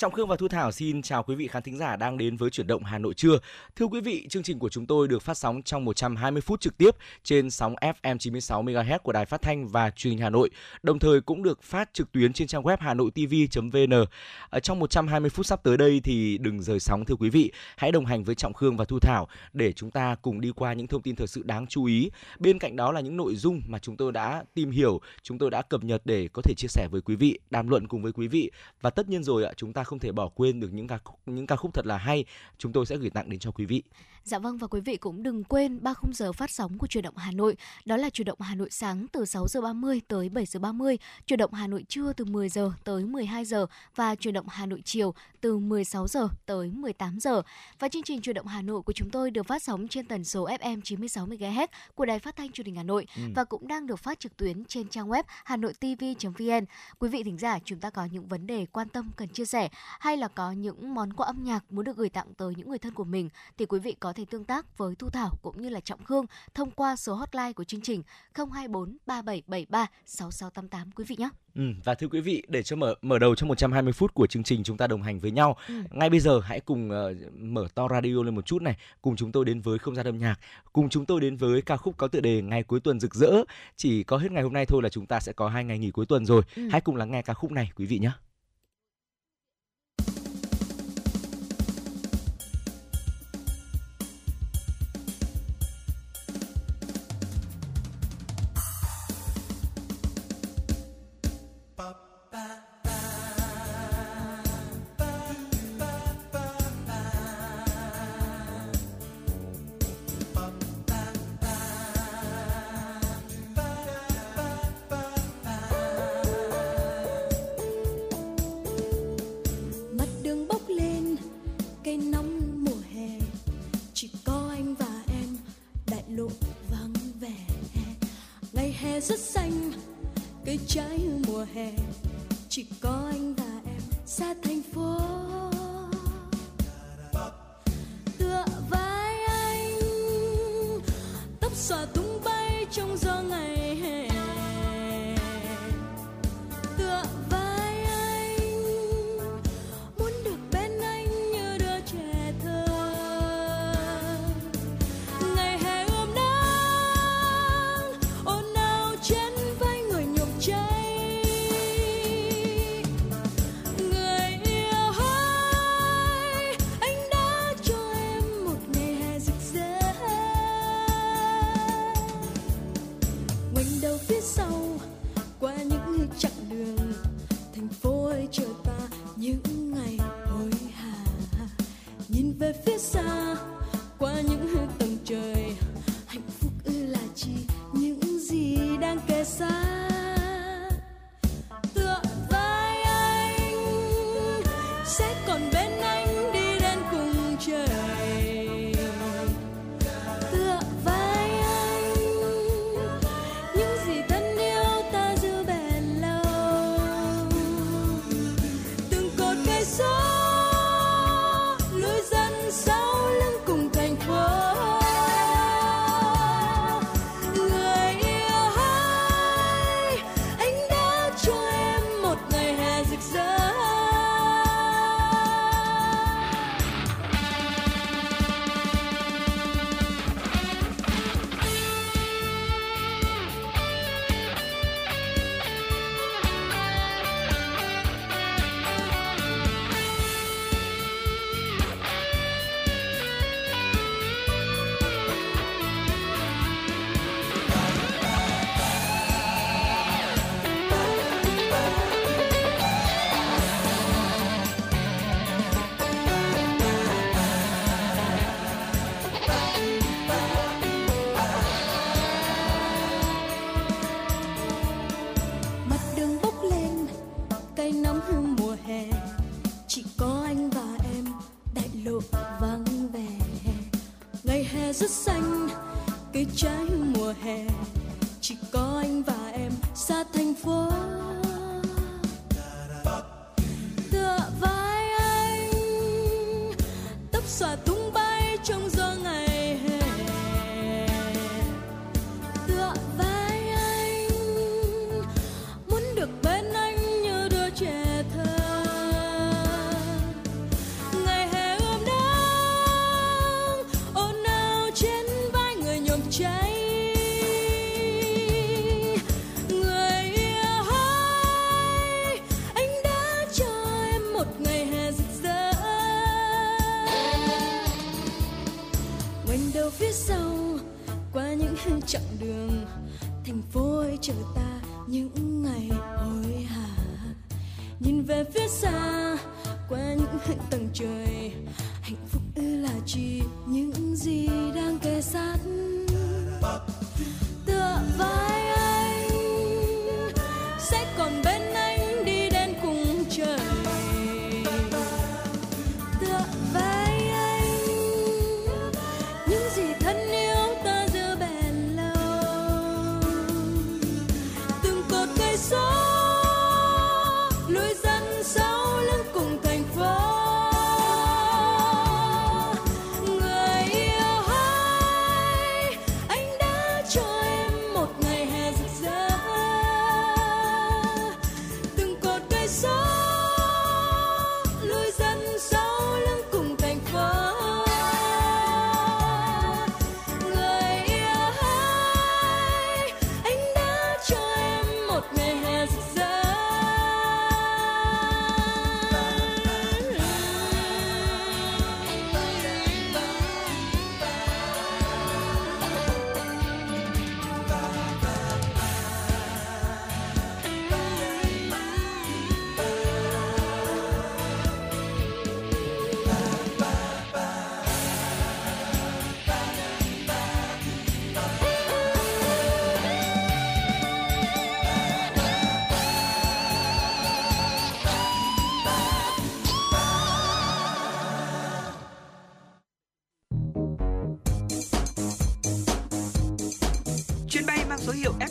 Trọng Khương và Thu Thảo xin chào quý vị khán thính giả đang đến với chuyển động Hà Nội trưa. Thưa quý vị, chương trình của chúng tôi được phát sóng trong 120 phút trực tiếp trên sóng FM 96 MHz của Đài Phát thanh và Truyền hình Hà Nội, đồng thời cũng được phát trực tuyến trên trang web hanoitv.vn. Ở trong 120 phút sắp tới đây thì đừng rời sóng thưa quý vị, hãy đồng hành với Trọng Khương và Thu Thảo để chúng ta cùng đi qua những thông tin thời sự đáng chú ý. Bên cạnh đó là những nội dung mà chúng tôi đã tìm hiểu, chúng tôi đã cập nhật để có thể chia sẻ với quý vị, đàm luận cùng với quý vị và tất nhiên rồi ạ, chúng ta không thể bỏ quên được những ca khúc, những ca khúc thật là hay, chúng tôi sẽ gửi tặng đến cho quý vị. Dạ vâng và quý vị cũng đừng quên ba khung giờ phát sóng của truyền động Hà Nội, đó là truyền động Hà Nội sáng từ 6 giờ 30 tới 7 giờ 30, truyền động Hà Nội trưa từ 10 giờ tới 12 giờ và truyền động Hà Nội chiều từ 16 giờ tới 18 giờ. Và chương trình truyền động Hà Nội của chúng tôi được phát sóng trên tần số FM 96 MHz của Đài Phát thanh Truyền hình Hà Nội ừ. và cũng đang được phát trực tuyến trên trang web hanoitv.vn. Quý vị thính giả chúng ta có những vấn đề quan tâm cần chia sẻ hay là có những món quà âm nhạc muốn được gửi tặng tới những người thân của mình thì quý vị có thể tương tác với Thu Thảo cũng như là Trọng Khương thông qua số hotline của chương trình 024 3773 6688 quý vị nhé. Ừ, và thưa quý vị, để cho mở mở đầu trong 120 phút của chương trình chúng ta đồng hành với nhau. Ừ. Ngay bây giờ hãy cùng uh, mở to radio lên một chút này, cùng chúng tôi đến với không gian âm nhạc, cùng chúng tôi đến với ca khúc có tựa đề Ngày cuối tuần rực rỡ. Chỉ có hết ngày hôm nay thôi là chúng ta sẽ có hai ngày nghỉ cuối tuần rồi. Ừ. Hãy cùng lắng nghe ca khúc này quý vị nhé.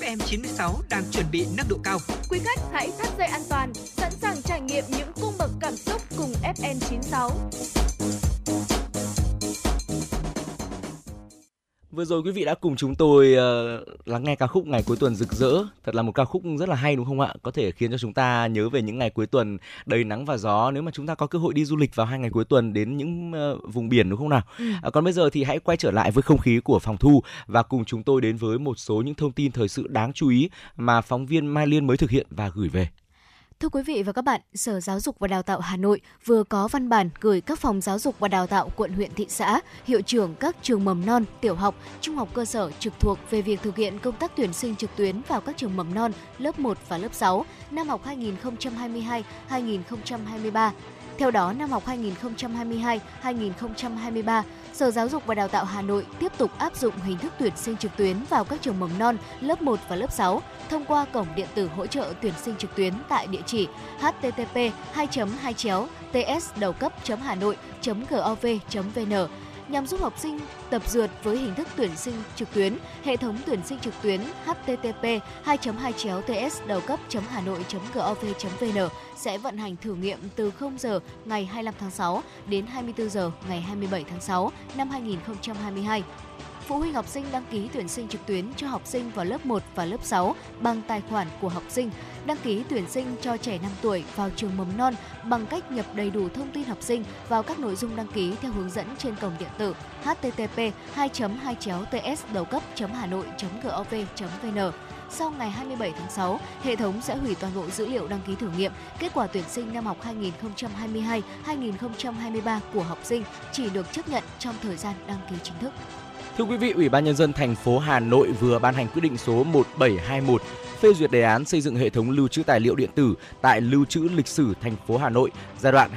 FM96 đang chuẩn bị nâng độ Vừa rồi quý vị đã cùng chúng tôi uh, lắng nghe ca khúc Ngày cuối tuần rực rỡ. Thật là một ca khúc rất là hay đúng không ạ? Có thể khiến cho chúng ta nhớ về những ngày cuối tuần đầy nắng và gió nếu mà chúng ta có cơ hội đi du lịch vào hai ngày cuối tuần đến những uh, vùng biển đúng không nào? Ừ. À, còn bây giờ thì hãy quay trở lại với không khí của phòng thu và cùng chúng tôi đến với một số những thông tin thời sự đáng chú ý mà phóng viên Mai Liên mới thực hiện và gửi về. Thưa quý vị và các bạn, Sở Giáo dục và Đào tạo Hà Nội vừa có văn bản gửi các phòng giáo dục và đào tạo quận huyện thị xã, hiệu trưởng các trường mầm non, tiểu học, trung học cơ sở trực thuộc về việc thực hiện công tác tuyển sinh trực tuyến vào các trường mầm non lớp 1 và lớp 6 năm học 2022-2023. Theo đó, năm học 2022-2023, Sở Giáo dục và Đào tạo Hà Nội tiếp tục áp dụng hình thức tuyển sinh trực tuyến vào các trường mầm non lớp 1 và lớp 6 thông qua cổng điện tử hỗ trợ tuyển sinh trực tuyến tại địa chỉ http 2 2 ts đầu cấp hà nội gov vn nhằm giúp học sinh tập dượt với hình thức tuyển sinh trực tuyến, hệ thống tuyển sinh trực tuyến http 2 2 ts đầu cấp hà nội gov vn sẽ vận hành thử nghiệm từ 0 giờ ngày 25 tháng 6 đến 24 giờ ngày 27 tháng 6 năm 2022 phụ huynh học sinh đăng ký tuyển sinh trực tuyến cho học sinh vào lớp 1 và lớp 6 bằng tài khoản của học sinh, đăng ký tuyển sinh cho trẻ 5 tuổi vào trường mầm non bằng cách nhập đầy đủ thông tin học sinh vào các nội dung đăng ký theo hướng dẫn trên cổng điện tử http 2 2 ts đầu cấp hà nội gov vn sau ngày 27 tháng 6, hệ thống sẽ hủy toàn bộ dữ liệu đăng ký thử nghiệm. Kết quả tuyển sinh năm học 2022-2023 của học sinh chỉ được chấp nhận trong thời gian đăng ký chính thức. Thưa quý vị, Ủy ban nhân dân thành phố Hà Nội vừa ban hành quyết định số 1721 phê duyệt đề án xây dựng hệ thống lưu trữ tài liệu điện tử tại Lưu trữ lịch sử thành phố Hà Nội giai đoạn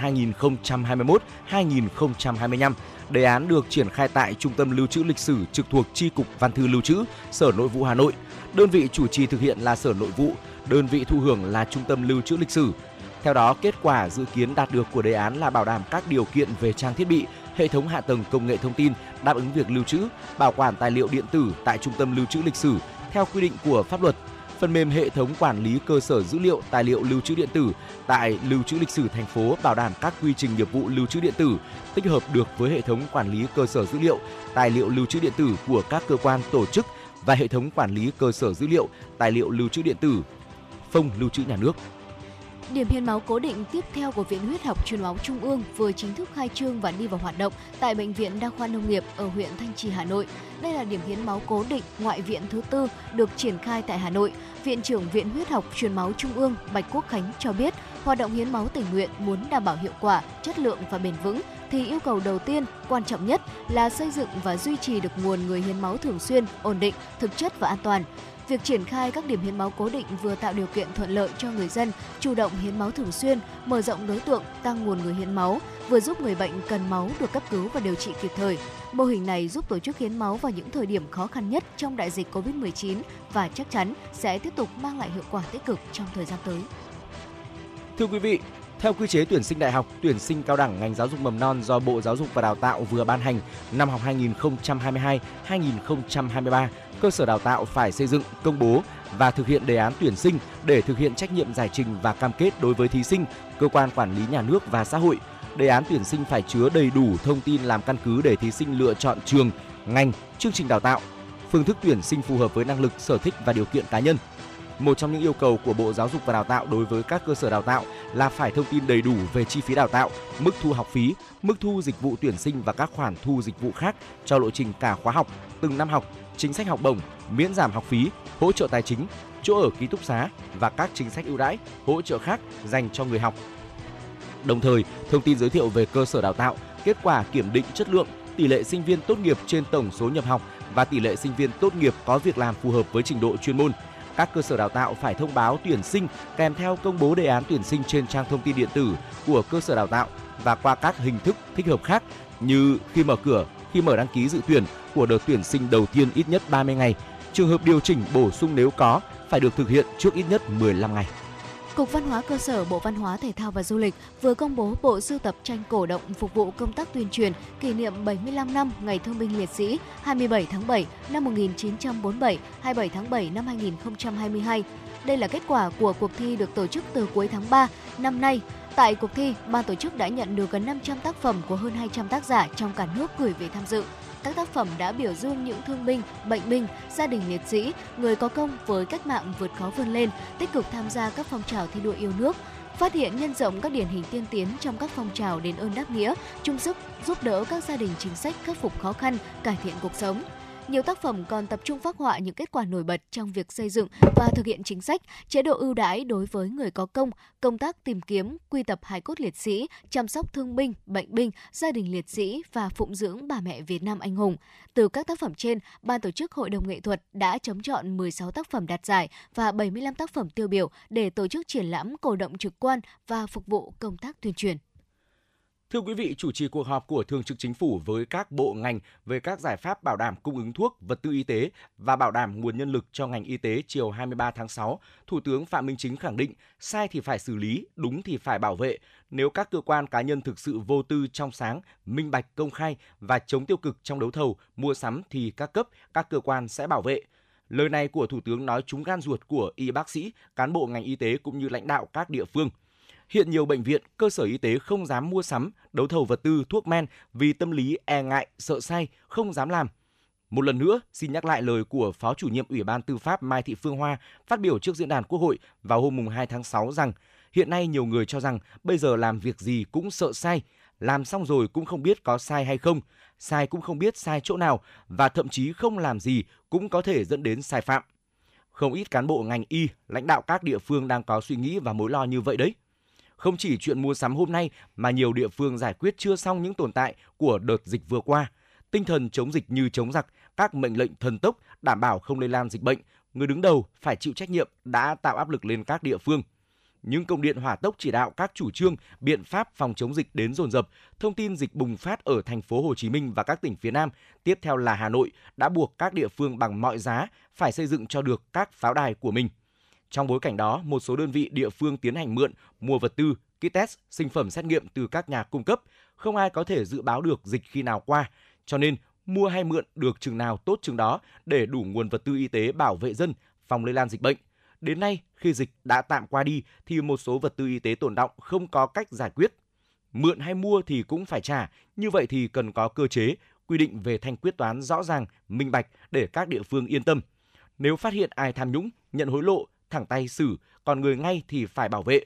2021-2025. Đề án được triển khai tại Trung tâm Lưu trữ lịch sử trực thuộc Chi cục Văn thư Lưu trữ, Sở Nội vụ Hà Nội. Đơn vị chủ trì thực hiện là Sở Nội vụ, đơn vị thụ hưởng là Trung tâm Lưu trữ lịch sử. Theo đó, kết quả dự kiến đạt được của đề án là bảo đảm các điều kiện về trang thiết bị, hệ thống hạ tầng công nghệ thông tin đáp ứng việc lưu trữ, bảo quản tài liệu điện tử tại Trung tâm Lưu trữ lịch sử theo quy định của pháp luật. Phần mềm hệ thống quản lý cơ sở dữ liệu tài liệu lưu trữ điện tử tại Lưu trữ lịch sử thành phố bảo đảm các quy trình nghiệp vụ lưu trữ điện tử, tích hợp được với hệ thống quản lý cơ sở dữ liệu tài liệu lưu trữ điện tử của các cơ quan tổ chức và hệ thống quản lý cơ sở dữ liệu tài liệu lưu trữ điện tử, phong lưu trữ nhà nước. Điểm hiến máu cố định tiếp theo của Viện Huyết học Truyền máu Trung ương vừa chính thức khai trương và đi vào hoạt động tại Bệnh viện Đa khoa Nông nghiệp ở huyện Thanh Trì, Hà Nội. Đây là điểm hiến máu cố định ngoại viện thứ tư được triển khai tại Hà Nội. Viện trưởng Viện Huyết học Truyền máu Trung ương Bạch Quốc Khánh cho biết, hoạt động hiến máu tình nguyện muốn đảm bảo hiệu quả, chất lượng và bền vững thì yêu cầu đầu tiên, quan trọng nhất là xây dựng và duy trì được nguồn người hiến máu thường xuyên, ổn định, thực chất và an toàn. Việc triển khai các điểm hiến máu cố định vừa tạo điều kiện thuận lợi cho người dân chủ động hiến máu thường xuyên, mở rộng đối tượng, tăng nguồn người hiến máu, vừa giúp người bệnh cần máu được cấp cứu và điều trị kịp thời. Mô hình này giúp tổ chức hiến máu vào những thời điểm khó khăn nhất trong đại dịch COVID-19 và chắc chắn sẽ tiếp tục mang lại hiệu quả tích cực trong thời gian tới. Thưa quý vị, theo quy chế tuyển sinh đại học, tuyển sinh cao đẳng ngành giáo dục mầm non do Bộ Giáo dục và Đào tạo vừa ban hành năm học 2022-2023, cơ sở đào tạo phải xây dựng, công bố và thực hiện đề án tuyển sinh để thực hiện trách nhiệm giải trình và cam kết đối với thí sinh, cơ quan quản lý nhà nước và xã hội. Đề án tuyển sinh phải chứa đầy đủ thông tin làm căn cứ để thí sinh lựa chọn trường, ngành, chương trình đào tạo, phương thức tuyển sinh phù hợp với năng lực, sở thích và điều kiện cá nhân. Một trong những yêu cầu của Bộ Giáo dục và Đào tạo đối với các cơ sở đào tạo là phải thông tin đầy đủ về chi phí đào tạo, mức thu học phí, mức thu dịch vụ tuyển sinh và các khoản thu dịch vụ khác cho lộ trình cả khóa học, từng năm học, chính sách học bổng, miễn giảm học phí, hỗ trợ tài chính, chỗ ở ký túc xá và các chính sách ưu đãi, hỗ trợ khác dành cho người học. Đồng thời, thông tin giới thiệu về cơ sở đào tạo, kết quả kiểm định chất lượng, tỷ lệ sinh viên tốt nghiệp trên tổng số nhập học và tỷ lệ sinh viên tốt nghiệp có việc làm phù hợp với trình độ chuyên môn. Các cơ sở đào tạo phải thông báo tuyển sinh kèm theo công bố đề án tuyển sinh trên trang thông tin điện tử của cơ sở đào tạo và qua các hình thức thích hợp khác như khi mở cửa, khi mở đăng ký dự tuyển của đợt tuyển sinh đầu tiên ít nhất 30 ngày. Trường hợp điều chỉnh bổ sung nếu có phải được thực hiện trước ít nhất 15 ngày. Cục Văn hóa Cơ sở Bộ Văn hóa Thể thao và Du lịch vừa công bố bộ sưu tập tranh cổ động phục vụ công tác tuyên truyền kỷ niệm 75 năm Ngày Thương binh Liệt sĩ 27 tháng 7 năm 1947, 27 tháng 7 năm 2022. Đây là kết quả của cuộc thi được tổ chức từ cuối tháng 3 năm nay. Tại cuộc thi, ban tổ chức đã nhận được gần 500 tác phẩm của hơn 200 tác giả trong cả nước gửi về tham dự. Các tác phẩm đã biểu dương những thương binh, bệnh binh, gia đình liệt sĩ, người có công với cách mạng vượt khó vươn lên, tích cực tham gia các phong trào thi đua yêu nước, phát hiện nhân rộng các điển hình tiên tiến trong các phong trào đền ơn đáp nghĩa, chung sức giúp đỡ các gia đình chính sách khắc phục khó khăn, cải thiện cuộc sống. Nhiều tác phẩm còn tập trung phác họa những kết quả nổi bật trong việc xây dựng và thực hiện chính sách, chế độ ưu đãi đối với người có công, công tác tìm kiếm, quy tập hài cốt liệt sĩ, chăm sóc thương binh, bệnh binh, gia đình liệt sĩ và phụng dưỡng bà mẹ Việt Nam anh hùng. Từ các tác phẩm trên, ban tổ chức Hội đồng nghệ thuật đã chấm chọn 16 tác phẩm đạt giải và 75 tác phẩm tiêu biểu để tổ chức triển lãm cổ động trực quan và phục vụ công tác tuyên truyền. Thưa quý vị, chủ trì cuộc họp của Thường trực Chính phủ với các bộ ngành về các giải pháp bảo đảm cung ứng thuốc, vật tư y tế và bảo đảm nguồn nhân lực cho ngành y tế chiều 23 tháng 6, Thủ tướng Phạm Minh Chính khẳng định sai thì phải xử lý, đúng thì phải bảo vệ. Nếu các cơ quan cá nhân thực sự vô tư trong sáng, minh bạch, công khai và chống tiêu cực trong đấu thầu, mua sắm thì các cấp, các cơ quan sẽ bảo vệ. Lời này của Thủ tướng nói trúng gan ruột của y bác sĩ, cán bộ ngành y tế cũng như lãnh đạo các địa phương – Hiện nhiều bệnh viện, cơ sở y tế không dám mua sắm, đấu thầu vật tư, thuốc men vì tâm lý e ngại, sợ sai, không dám làm. Một lần nữa, xin nhắc lại lời của Phó chủ nhiệm Ủy ban Tư pháp Mai Thị Phương Hoa phát biểu trước diễn đàn Quốc hội vào hôm 2 tháng 6 rằng hiện nay nhiều người cho rằng bây giờ làm việc gì cũng sợ sai, làm xong rồi cũng không biết có sai hay không, sai cũng không biết sai chỗ nào và thậm chí không làm gì cũng có thể dẫn đến sai phạm. Không ít cán bộ ngành y, lãnh đạo các địa phương đang có suy nghĩ và mối lo như vậy đấy. Không chỉ chuyện mua sắm hôm nay mà nhiều địa phương giải quyết chưa xong những tồn tại của đợt dịch vừa qua. Tinh thần chống dịch như chống giặc, các mệnh lệnh thần tốc đảm bảo không lây lan dịch bệnh, người đứng đầu phải chịu trách nhiệm đã tạo áp lực lên các địa phương. Những công điện hỏa tốc chỉ đạo các chủ trương, biện pháp phòng chống dịch đến dồn dập, thông tin dịch bùng phát ở thành phố Hồ Chí Minh và các tỉnh phía Nam, tiếp theo là Hà Nội đã buộc các địa phương bằng mọi giá phải xây dựng cho được các pháo đài của mình. Trong bối cảnh đó, một số đơn vị địa phương tiến hành mượn, mua vật tư, kit test, sinh phẩm xét nghiệm từ các nhà cung cấp. Không ai có thể dự báo được dịch khi nào qua, cho nên mua hay mượn được chừng nào tốt chừng đó để đủ nguồn vật tư y tế bảo vệ dân, phòng lây lan dịch bệnh. Đến nay, khi dịch đã tạm qua đi thì một số vật tư y tế tồn động không có cách giải quyết. Mượn hay mua thì cũng phải trả, như vậy thì cần có cơ chế, quy định về thanh quyết toán rõ ràng, minh bạch để các địa phương yên tâm. Nếu phát hiện ai tham nhũng, nhận hối lộ thẳng tay xử, còn người ngay thì phải bảo vệ.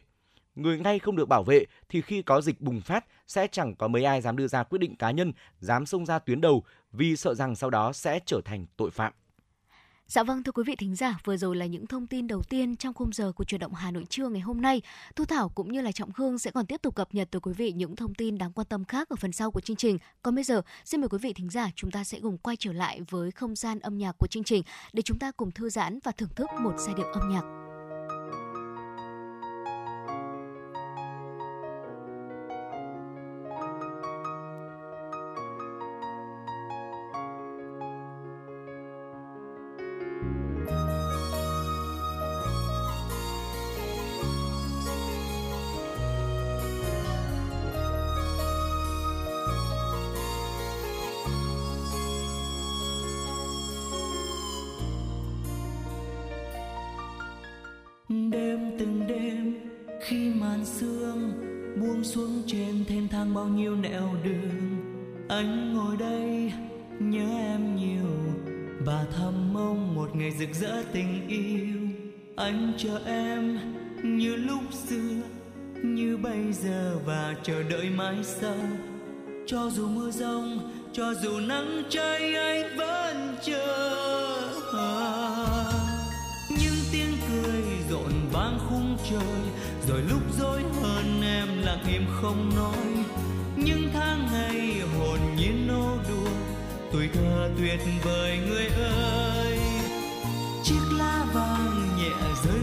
người ngay không được bảo vệ thì khi có dịch bùng phát sẽ chẳng có mấy ai dám đưa ra quyết định cá nhân, dám xông ra tuyến đầu vì sợ rằng sau đó sẽ trở thành tội phạm. Dạ vâng thưa quý vị thính giả, vừa rồi là những thông tin đầu tiên trong khung giờ của truyền động Hà Nội trưa ngày hôm nay. Thu Thảo cũng như là Trọng Hương sẽ còn tiếp tục cập nhật tới quý vị những thông tin đáng quan tâm khác ở phần sau của chương trình. Còn bây giờ, xin mời quý vị thính giả chúng ta sẽ cùng quay trở lại với không gian âm nhạc của chương trình để chúng ta cùng thư giãn và thưởng thức một giai điệu âm nhạc. Chờ đợi mãi sau. Cho dù mưa rông, cho dù nắng cháy, anh vẫn chờ. Những tiếng cười rộn vang khung trời, rồi lúc dối hơn em lặng im không nói. Những tháng ngày hồn nhiên nô đùa, tuổi thơ tuyệt vời người ơi. Chiếc lá vàng nhẹ rơi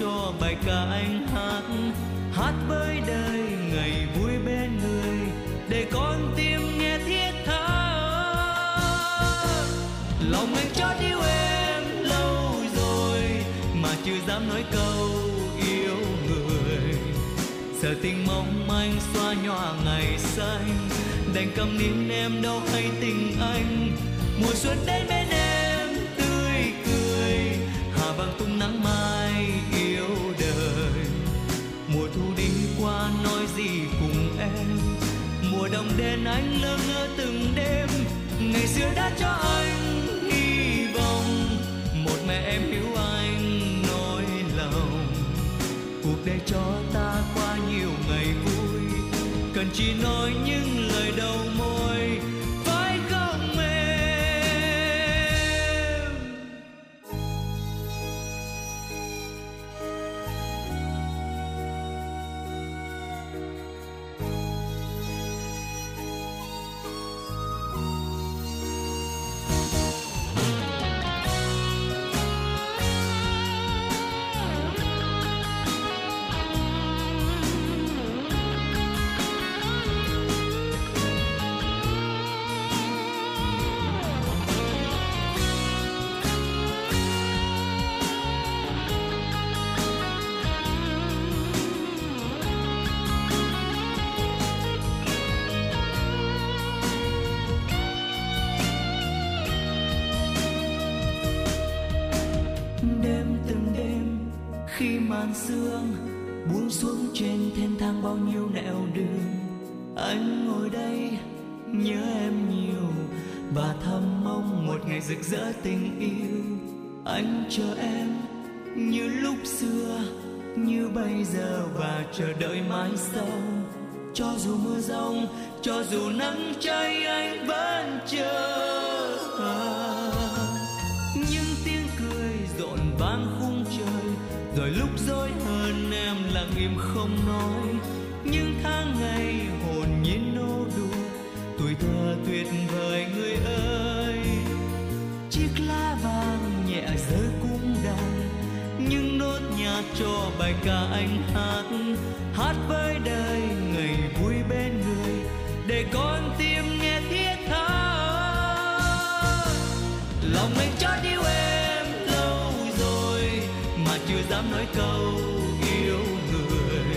cho bài ca anh hát. Hát với đời ngày vui bên người, để con tim nghe thiết tha. Lòng anh chót yêu em lâu rồi, mà chưa dám nói câu yêu người. Giờ tình mong manh xoa nhòa ngày xanh, đành cầm nín em đâu hay tình anh. Mùa xuân đến bên vàng tung nắng mai yêu đời. Mùa thu đi qua nói gì cùng em? Mùa đông đến anh lơ ngơ từng đêm. Ngày xưa đã cho anh hy vọng. Một mẹ em hiểu anh nỗi lòng. Cuộc đời cho ta qua nhiều ngày vui. Cần chỉ nói những nhiều. Và thầm mong một ngày rực rỡ tình yêu. Anh chờ em như lúc xưa, như bây giờ và chờ đợi mãi sau. Cho dù mưa rông, cho dù nắng cháy, anh vẫn chờ. Cho bài ca anh hát hát với đời ngày vui bên người, để con tim nghe thiết tha. Lòng anh chót yêu em lâu rồi, mà chưa dám nói câu yêu người.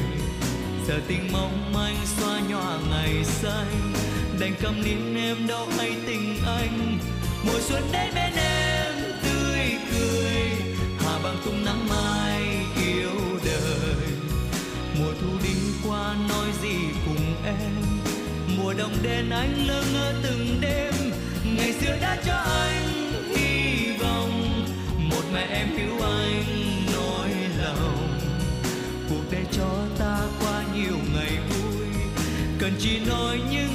Giờ tình mong manh xoa nhòa ngày xanh, đành cầm nín em đâu hay tình anh. Mùa xuân đến bên đèn anh lơ ngơ từng đêm. Ngày xưa đã cho anh hy vọng, một mẹ em hiểu anh nỗi lòng. Cuộc đời cho ta qua nhiều ngày vui, cần chỉ nói những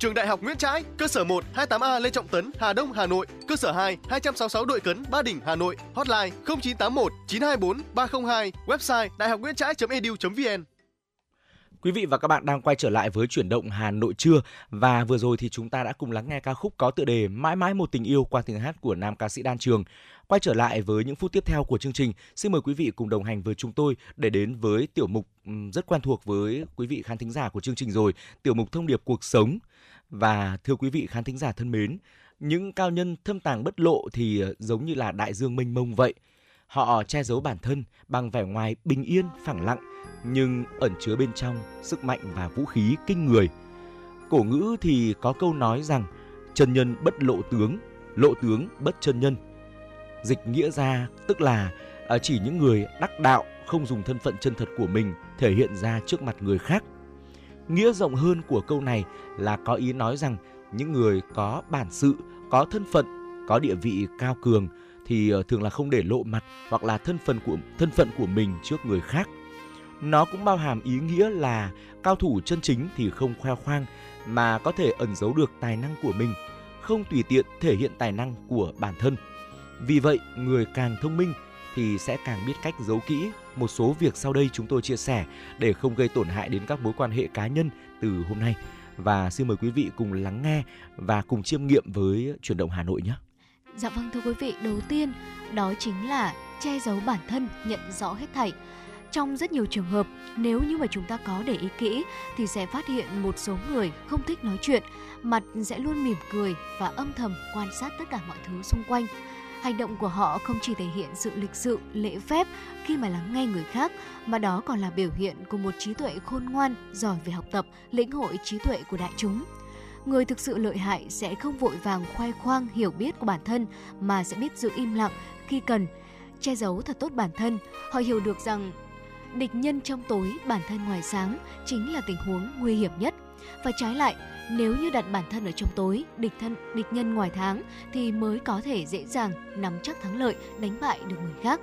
Trường Đại học Nguyễn Trãi, cơ sở 1 28A Lê Trọng Tấn, Hà Đông, Hà Nội, cơ sở 2 266 Đội Cấn, Ba Đình, Hà Nội, hotline 0981 924 302, website đạihocnguyentrai.edu.vn. Quý vị và các bạn đang quay trở lại với chuyển động Hà Nội trưa và vừa rồi thì chúng ta đã cùng lắng nghe ca khúc có tựa đề Mãi mãi một tình yêu qua tiếng hát của nam ca sĩ Đan Trường. Quay trở lại với những phút tiếp theo của chương trình, xin mời quý vị cùng đồng hành với chúng tôi để đến với tiểu mục rất quen thuộc với quý vị khán thính giả của chương trình rồi, tiểu mục thông điệp cuộc sống. Và thưa quý vị khán thính giả thân mến, những cao nhân thâm tàng bất lộ thì ờ, giống như là đại dương mênh mông vậy. Họ che giấu bản thân bằng vẻ ngoài bình yên, phẳng lặng nhưng ẩn chứa bên trong sức mạnh và vũ khí kinh người. Cổ ngữ thì có câu nói rằng chân nhân bất lộ tướng, lộ tướng bất chân nhân. Dịch nghĩa ra tức là ờ, chỉ những người đắc đạo không dùng thân phận chân thật của mình thể hiện ra trước mặt người khác. Nghĩa rộng hơn của câu này là có ý nói rằng những người có bản sự, có thân phận, có địa vị cao cường thì ờ, thường là không để lộ mặt hoặc là thân phận của thân phận của mình trước người khác. Nó cũng bao hàm ý nghĩa là cao thủ chân chính thì không khoe khoang mà có thể ẩn giấu được tài năng của mình, không tùy tiện thể hiện tài năng của bản thân. Vì vậy, người càng thông minh thì sẽ càng biết cách giấu kỹ một số việc sau đây chúng tôi chia sẻ để không gây tổn hại đến các mối quan hệ cá nhân từ hôm nay. Và xin mời quý vị cùng lắng nghe và cùng chiêm nghiệm với chuyển động Hà Nội nhé. Dạ vâng thưa quý vị, đầu tiên đó chính là che giấu bản thân, nhận rõ hết thảy. Trong rất nhiều trường hợp, nếu như mà chúng ta có để ý kỹ thì sẽ phát hiện một số người không thích nói chuyện, mặt sẽ luôn mỉm cười và âm thầm quan sát tất cả mọi thứ xung quanh. Hành động của họ không chỉ thể hiện sự lịch sự, lễ phép khi mà lắng nghe người khác, mà đó còn là biểu hiện của một trí tuệ khôn ngoan, giỏi về học tập, lĩnh hội trí tuệ của đại chúng. Người thực sự lợi hại sẽ không vội vàng khoe khoang hiểu biết của bản thân mà sẽ biết giữ im lặng khi cần, che giấu thật tốt bản thân. Họ hiểu được rằng địch nhân trong tối, bản thân ngoài sáng chính là tình huống nguy hiểm nhất. Và trái lại, nếu như đặt bản thân ở trong tối, địch thân địch nhân ngoài tháng thì mới có thể dễ dàng nắm chắc thắng lợi, đánh bại được người khác.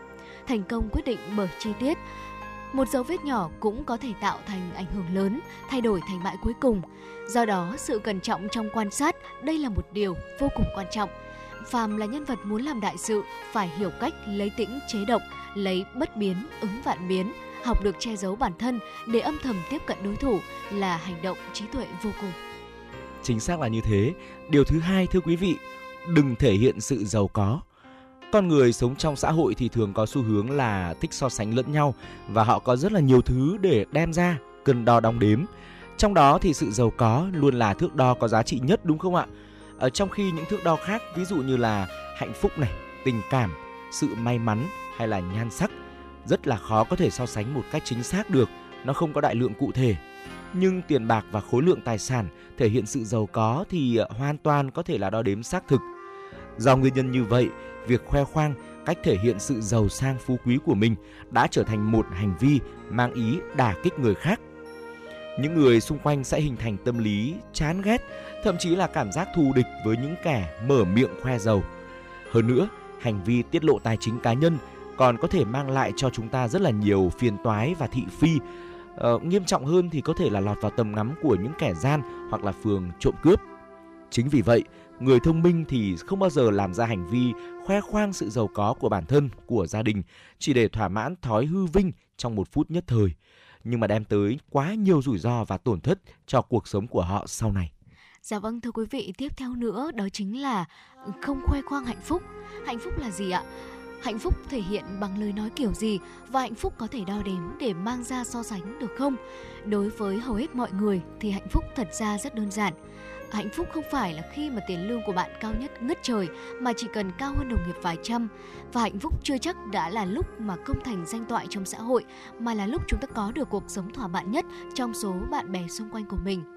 Thành công quyết định bởi chi tiết. Một dấu vết nhỏ cũng có thể tạo thành ảnh hưởng lớn, thay đổi thành bại cuối cùng. Do đó, sự cẩn trọng trong quan sát đây là một điều vô cùng quan trọng. Phàm là nhân vật muốn làm đại sự phải hiểu cách lấy tĩnh chế động, lấy bất biến ứng vạn biến, học được che giấu bản thân để âm thầm tiếp cận đối thủ là hành động trí tuệ vô cùng. Chính xác là như thế. Điều thứ hai thưa quý vị, đừng thể hiện sự giàu có. Con người sống trong xã hội thì thường có xu hướng là thích so sánh lẫn nhau và họ có rất là nhiều thứ để đem ra cân đo đong đếm. Trong đó thì sự giàu có luôn là thước đo có giá trị nhất đúng không ạ? Ở trong khi những thước đo khác ví dụ như là hạnh phúc này, tình cảm, sự may mắn hay là nhan sắc rất là khó có thể so sánh một cách chính xác được, nó không có đại lượng cụ thể. Nhưng tiền bạc và khối lượng tài sản thể hiện sự giàu có thì ờ, hoàn toàn có thể là đo đếm xác thực. Do nguyên nhân như vậy, việc khoe khoang cách thể hiện sự giàu sang phú quý của mình đã trở thành một hành vi mang ý đả kích người khác. Những người xung quanh sẽ hình thành tâm lý chán ghét, thậm chí là cảm giác thù địch với những kẻ mở miệng khoe giàu. Hơn nữa, hành vi tiết lộ tài chính cá nhân còn có thể mang lại cho chúng ta rất là nhiều phiền toái và thị phi. Ờ, nghiêm trọng hơn thì có thể là lọt vào tầm ngắm của những kẻ gian hoặc là phường trộm cướp. Chính vì vậy, người thông minh thì không bao giờ làm ra hành vi khoe khoang sự giàu có của bản thân, của gia đình chỉ để thỏa mãn thói hư vinh trong một phút nhất thời, nhưng mà đem tới quá nhiều rủi ro và tổn thất cho cuộc sống của họ sau này. Dạ vâng thưa quý vị, tiếp theo nữa đó chính là không khoe khoang hạnh phúc. Hạnh phúc là gì ạ? Hạnh phúc thể hiện bằng lời nói kiểu gì và hạnh phúc có thể đo đếm để mang ra so sánh được không? Đối với hầu hết mọi người thì hạnh phúc thật ra rất đơn giản. Hạnh phúc không phải là khi mà tiền lương của bạn cao nhất ngất trời, mà chỉ cần cao hơn đồng nghiệp vài trăm. Và hạnh phúc chưa chắc đã là lúc mà công thành danh toại trong xã hội, mà là lúc chúng ta có được cuộc sống thỏa mãn nhất trong số bạn bè xung quanh của mình.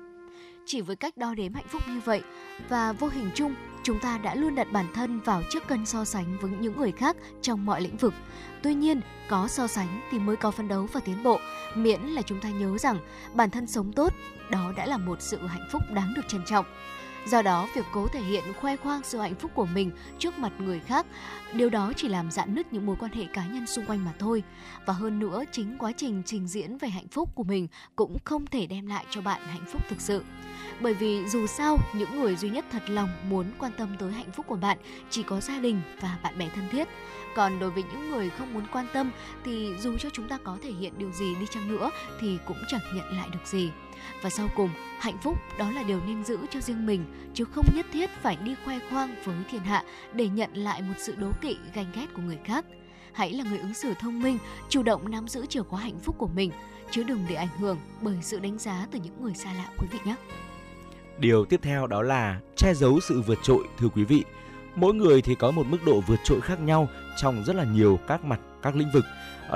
Chỉ với cách đo đếm hạnh phúc như vậy và vô hình chung chúng ta đã luôn đặt bản thân vào trước cân so sánh với những người khác trong mọi lĩnh vực. Tuy nhiên, có so sánh thì mới có phấn đấu và tiến bộ, miễn là chúng ta nhớ rằng bản thân sống tốt, đó đã là một sự hạnh phúc đáng được trân trọng. Do đó, việc cố thể hiện khoe khoang sự hạnh phúc của mình trước mặt người khác, điều đó chỉ làm dạn nứt những mối quan hệ cá nhân xung quanh mà thôi. Và hơn nữa, chính quá trình trình diễn về hạnh phúc của mình cũng không thể đem lại cho bạn hạnh phúc thực sự. Bởi vì dù sao, những người duy nhất thật lòng muốn quan tâm tới hạnh phúc của bạn chỉ có gia đình và bạn bè thân thiết. Còn đối với những người không muốn quan tâm thì dù cho chúng ta có thể hiện điều gì đi chăng nữa thì cũng chẳng nhận lại được gì. Và sau cùng, hạnh phúc đó là điều nên giữ cho riêng mình chứ không nhất thiết phải đi khoe khoang với thiên hạ để nhận lại một sự đố kỵ ganh ghét của người khác. Hãy là người ứng xử thông minh, chủ động nắm giữ chìa khóa hạnh phúc của mình chứ đừng để ảnh hưởng bởi sự đánh giá từ những người xa lạ quý vị nhé. Điều tiếp theo đó là che giấu sự vượt trội thưa quý vị. Mỗi người thì có một mức độ vượt trội khác nhau trong rất là nhiều các mặt các lĩnh vực.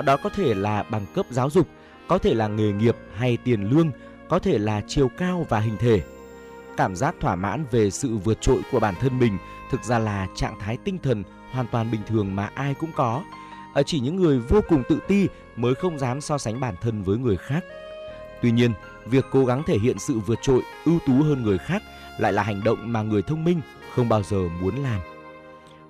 Đó có thể là bằng cấp giáo dục, có thể là nghề nghiệp hay tiền lương, có thể là chiều cao và hình thể. Cảm giác thỏa mãn về sự vượt trội của bản thân mình thực ra là trạng thái tinh thần hoàn toàn bình thường mà ai cũng có. Ở chỉ những người vô cùng tự ti mới không dám so sánh bản thân với người khác. Tuy nhiên, việc cố gắng thể hiện sự vượt trội, ưu tú hơn người khác lại là hành động mà người thông minh không bao giờ muốn làm.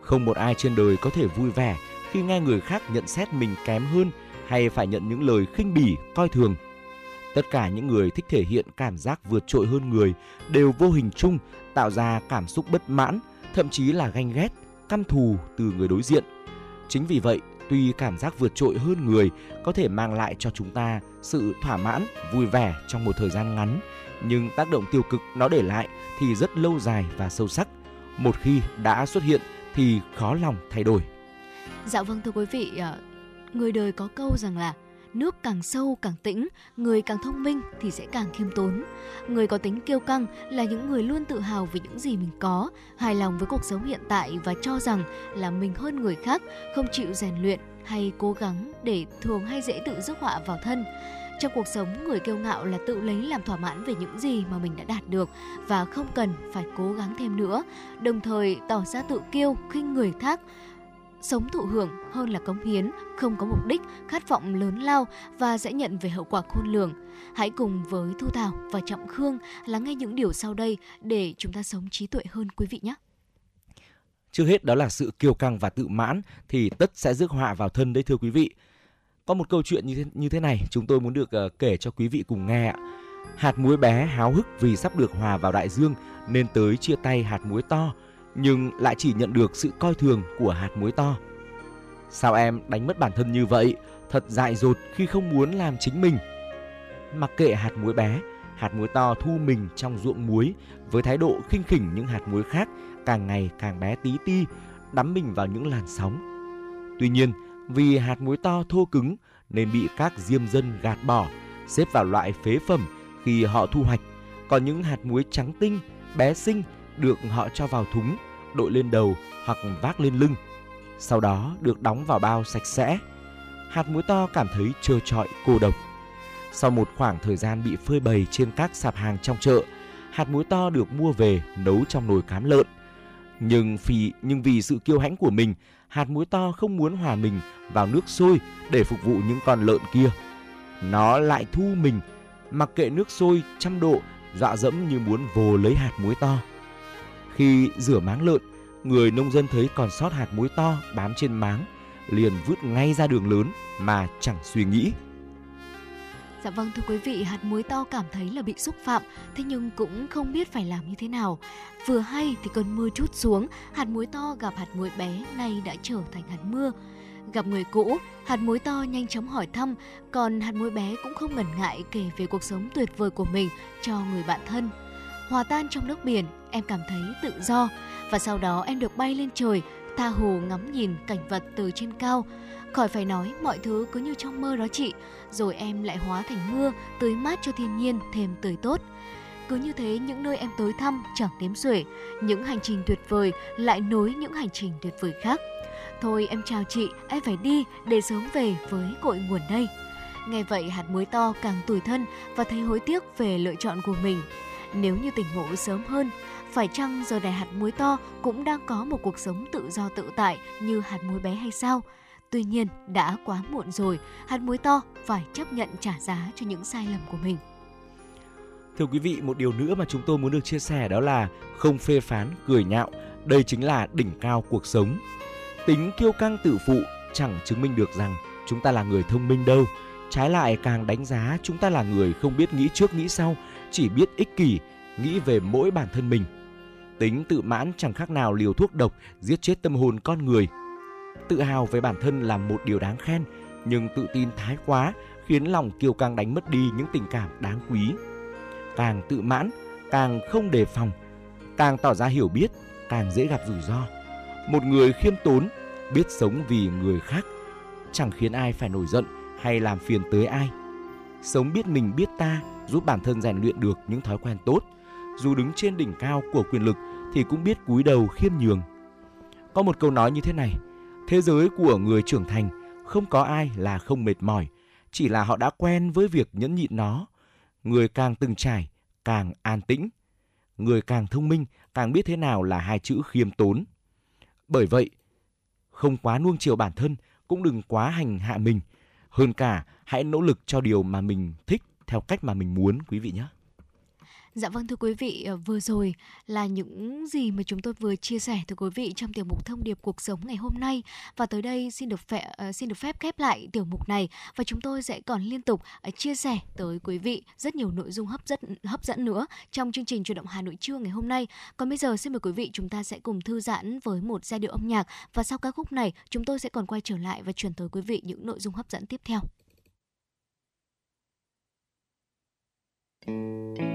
Không một ai trên đời có thể vui vẻ khi nghe người khác nhận xét mình kém hơn hay phải nhận những lời khinh bỉ, coi thường. Tất cả những người thích thể hiện cảm giác vượt trội hơn người đều vô hình chung tạo ra cảm xúc bất mãn, thậm chí là ganh ghét, căm thù từ người đối diện. Chính vì vậy, tuy cảm giác vượt trội hơn người có thể mang lại cho chúng ta sự thỏa mãn, vui vẻ trong một thời gian ngắn, nhưng tác động tiêu cực nó để lại thì rất lâu dài và sâu sắc. Một khi đã xuất hiện thì khó lòng thay đổi. Dạ vâng thưa quý vị, ờ, người đời có câu rằng là nước càng sâu càng tĩnh, người càng thông minh thì sẽ càng khiêm tốn. Người có tính kiêu căng là những người luôn tự hào về những gì mình có, hài lòng với cuộc sống hiện tại và cho rằng là mình hơn người khác, không chịu rèn luyện hay cố gắng để thường hay dễ tự rước họa vào thân. Trong cuộc sống, người kiêu ngạo là tự lấy làm thỏa mãn về những gì mà mình đã đạt được và không cần phải cố gắng thêm nữa, đồng thời tỏ ra tự kiêu khinh người khác, sống thụ hưởng hơn là cống hiến, không có mục đích, khát vọng lớn lao và sẽ nhận về hậu quả khôn lường. Hãy cùng với Thu Thảo và Trọng Khương lắng nghe những điều sau đây để chúng ta sống trí tuệ hơn quý vị nhé. Trước hết đó là sự kiêu căng và tự mãn thì tất sẽ rước họa vào thân đấy thưa quý vị. Có một câu chuyện như thế, như thế này chúng tôi muốn được uh, kể cho quý vị cùng nghe ạ. Hạt muối bé háo hức vì sắp được hòa vào đại dương nên tới chia tay hạt muối to nhưng lại chỉ nhận được sự coi thường của hạt muối to. Sao em đánh mất bản thân như vậy? Thật dại dột khi không muốn làm chính mình. Mặc kệ hạt muối bé, hạt muối to thu mình trong ruộng muối với thái độ khinh khỉnh những hạt muối khác càng ngày càng bé tí ti, đắm mình vào những làn sóng. Tuy nhiên, vì hạt muối to thô cứng nên bị các diêm dân gạt bỏ, xếp vào loại phế phẩm khi họ thu hoạch. Còn những hạt muối trắng tinh, bé xinh được họ cho vào thúng, đội lên đầu hoặc vác lên lưng. Sau đó được đóng vào bao sạch sẽ. Hạt muối to cảm thấy trơ trọi, cô độc. Sau một khoảng thời gian bị phơi bày trên các sạp hàng trong chợ, hạt muối to được mua về nấu trong nồi cám lợn. Nhưng vì nhưng vì sự kiêu hãnh của mình, hạt muối to không muốn hòa mình vào nước sôi để phục vụ những con lợn kia. Nó lại thu mình, mặc kệ nước sôi trăm độ, dọa dẫm như muốn vồ lấy hạt muối to. Khi rửa máng lợn, người nông dân thấy còn sót hạt muối to bám trên máng, liền vứt ngay ra đường lớn mà chẳng suy nghĩ. Dạ vâng thưa quý vị, hạt muối to cảm thấy là bị xúc phạm, thế nhưng cũng không biết phải làm như thế nào. Vừa hay thì cơn mưa chút xuống, hạt muối to gặp hạt muối bé nay đã trở thành hạt mưa. Gặp người cũ, hạt muối to nhanh chóng hỏi thăm, còn hạt muối bé cũng không ngần ngại kể về cuộc sống tuyệt vời của mình cho người bạn thân. Hòa tan trong nước biển, em cảm thấy tự do và sau đó em được bay lên trời, tha hồ ngắm nhìn cảnh vật từ trên cao. Khỏi phải nói mọi thứ cứ như trong mơ đó chị, rồi em lại hóa thành mưa, tưới mát cho thiên nhiên thêm tươi tốt. Cứ như thế những nơi em tới thăm chẳng đếm xuể, những hành trình tuyệt vời lại nối những hành trình tuyệt vời khác. Thôi em chào chị, em phải đi để sớm về với cội nguồn đây. Nghe vậy hạt muối to càng tủi thân và thấy hối tiếc về lựa chọn của mình. Nếu như tỉnh ngộ sớm hơn, phải chăng giờ này hạt muối to cũng đang có một cuộc sống tự do tự tại như hạt muối bé hay sao? Tuy nhiên, đã quá muộn rồi, hạt muối to phải chấp nhận trả giá cho những sai lầm của mình. Thưa quý vị, một điều nữa mà chúng tôi muốn được chia sẻ đó là không phê phán, cười nhạo, đây chính là đỉnh cao cuộc sống. Tính kiêu căng tự phụ chẳng chứng minh được rằng chúng ta là người thông minh đâu. Trái lại càng đánh giá chúng ta là người không biết nghĩ trước nghĩ sau, chỉ biết ích kỷ, nghĩ về mỗi bản thân mình. Tính tự mãn chẳng khác nào liều thuốc độc giết chết tâm hồn con người. Tự hào về bản thân là một điều đáng khen, nhưng tự tin thái quá khiến lòng kiêu càng đánh mất đi những tình cảm đáng quý. Càng tự mãn, càng không đề phòng, càng tỏ ra hiểu biết, càng dễ gặp rủi ro. Một người khiêm tốn, biết sống vì người khác, chẳng khiến ai phải nổi giận hay làm phiền tới ai. Sống biết mình biết ta giúp bản thân rèn luyện được những thói quen tốt. Dù đứng trên đỉnh cao của quyền lực thì cũng biết cúi đầu khiêm nhường. Có một câu nói như thế này, thế giới của người trưởng thành không có ai là không mệt mỏi, chỉ là họ đã quen với việc nhẫn nhịn nó. Người càng từng trải, càng an tĩnh. Người càng thông minh, càng biết thế nào là hai chữ khiêm tốn. Bởi vậy, không quá nuông chiều bản thân, cũng đừng quá hành hạ mình. Hơn cả, hãy nỗ lực cho điều mà mình thích theo cách mà mình muốn quý vị nhé. Dạ vâng thưa quý vị, ờ, vừa rồi là những gì mà chúng tôi vừa chia sẻ thưa quý vị trong tiểu mục thông điệp cuộc sống ngày hôm nay và tới đây xin được phép ờ, xin được phép khép lại tiểu mục này và chúng tôi sẽ còn liên tục ờ, chia sẻ tới quý vị rất nhiều nội dung hấp dẫn hấp dẫn nữa trong chương trình chuyển động Hà Nội trưa ngày hôm nay. Còn bây giờ xin mời quý vị chúng ta sẽ cùng thư giãn với một giai điệu âm nhạc và sau ca khúc này chúng tôi sẽ còn quay trở lại và chuyển tới quý vị những nội dung hấp dẫn tiếp theo. Thank you.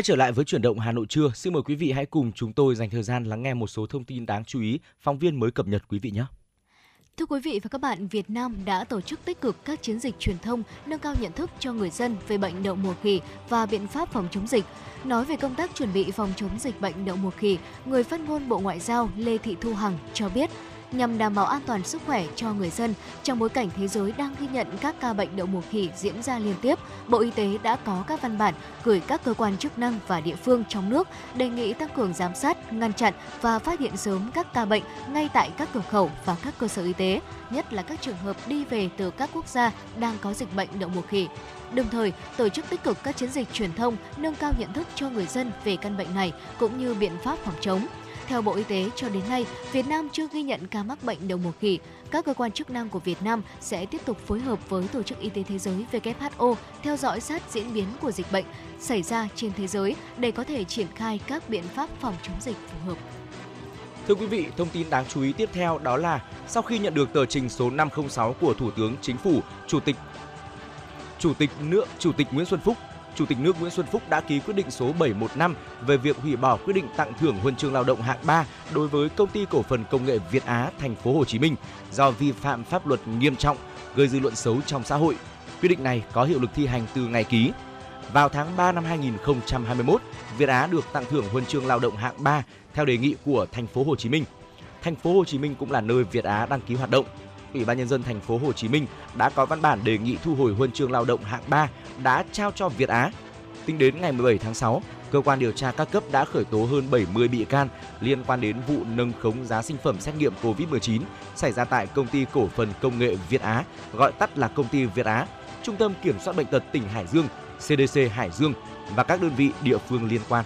Quay trở lại với chuyển động Hà Nội trưa, xin mời quý vị hãy cùng chúng tôi dành thời gian lắng nghe một số thông tin đáng chú ý phóng viên mới cập nhật quý vị nhé. Thưa quý vị và các bạn, Việt Nam đã tổ chức tích cực các chiến dịch truyền thông nâng cao nhận thức cho người dân về bệnh đậu mùa khỉ và biện pháp phòng chống dịch. Nói về công tác chuẩn bị phòng chống dịch bệnh đậu mùa khỉ, người phát ngôn Bộ Ngoại giao Lê Thị Thu Hằng cho biết, nhằm đảm bảo an toàn sức khỏe cho người dân trong bối cảnh thế giới đang ghi nhận các ca bệnh đậu mùa khỉ diễn ra liên tiếp, Bộ Y tế đã có các văn bản gửi các cơ quan chức năng và địa phương trong nước đề nghị tăng cường giám sát, ngăn chặn và phát hiện sớm các ca bệnh ngay tại các cửa khẩu và các cơ sở y tế, nhất là các trường hợp đi về từ các quốc gia đang có dịch bệnh đậu mùa khỉ. Đồng thời, tổ chức tích cực các chiến dịch truyền thông nâng cao nhận thức cho người dân về căn bệnh này cũng như biện pháp phòng chống. Theo Bộ Y tế, cho đến nay, Việt Nam chưa ghi nhận ca mắc bệnh đậu mùa khỉ. Các cơ quan chức năng của Việt Nam sẽ tiếp tục phối hợp với Tổ chức Y tế Thế giới WHO theo dõi sát diễn biến của dịch bệnh xảy ra trên thế giới để có thể triển khai các biện pháp phòng chống dịch phù hợp. Thưa quý vị, thông tin đáng chú ý tiếp theo đó là sau khi nhận được tờ trình số 506 của Thủ tướng Chính phủ, Chủ tịch Chủ tịch nước Chủ tịch Nguyễn Xuân Phúc Chủ tịch nước Nguyễn Xuân Phúc đã ký quyết định số 715 về việc hủy bỏ quyết định tặng thưởng huân chương lao động hạng 3 đối với công ty cổ phần công nghệ Việt Á thành phố Hồ Chí Minh do vi phạm pháp luật nghiêm trọng, gây dư luận xấu trong xã hội. Quyết định này có hiệu lực thi hành từ ngày ký. Vào tháng 3 năm 2021, Việt Á được tặng thưởng huân chương lao động hạng 3 theo đề nghị của thành phố Hồ Chí Minh. Thành phố Hồ Chí Minh cũng là nơi Việt Á đăng ký hoạt động. Ủy ban nhân dân thành phố Hồ Chí Minh đã có văn bản đề nghị thu hồi huân chương lao động hạng 3 đã trao cho Việt Á. Tính đến ngày 17 tháng 6, cơ quan điều tra các cấp đã khởi tố hơn 70 bị can liên quan đến vụ nâng khống giá sinh phẩm xét nghiệm COVID-19 xảy ra tại công ty cổ phần công nghệ Việt Á, gọi tắt là công ty Việt Á, Trung tâm Kiểm soát bệnh tật tỉnh Hải Dương, CDC Hải Dương và các đơn vị địa phương liên quan.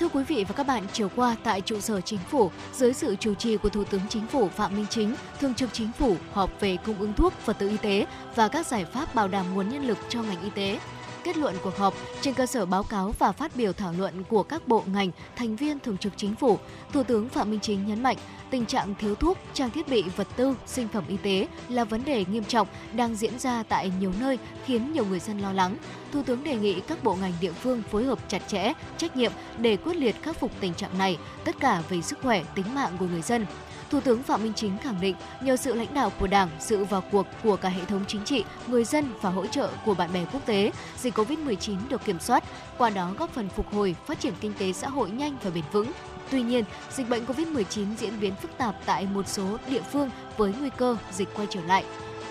Thưa quý vị và các bạn, chiều qua tại trụ sở chính phủ, dưới sự chủ trì của Thủ tướng Chính phủ Phạm Minh Chính, Thường trực Chính phủ họp về cung ứng thuốc, vật tư y tế và các giải pháp bảo đảm nguồn nhân lực cho ngành y tế. Kết luận cuộc họp, trên cơ sở báo cáo và phát biểu thảo luận của các bộ ngành, thành viên Thường trực Chính phủ, Thủ tướng Phạm Minh Chính nhấn mạnh tình trạng thiếu thuốc, trang thiết bị, vật tư, sinh phẩm y tế là vấn đề nghiêm trọng đang diễn ra tại nhiều nơi khiến nhiều người dân lo lắng. Thủ tướng đề nghị các bộ ngành địa phương phối hợp chặt chẽ, trách nhiệm để quyết liệt khắc phục tình trạng này, tất cả vì sức khỏe, tính mạng của người dân. Thủ tướng Phạm Minh Chính khẳng định nhờ sự lãnh đạo của Đảng, sự vào cuộc của cả hệ thống chính trị, người dân và hỗ trợ của bạn bè quốc tế, dịch COVID-19 được kiểm soát, qua đó góp phần phục hồi, phát triển kinh tế xã hội nhanh và bền vững. Tuy nhiên, dịch bệnh COVID-19 diễn biến phức tạp tại một số địa phương với nguy cơ dịch quay trở lại.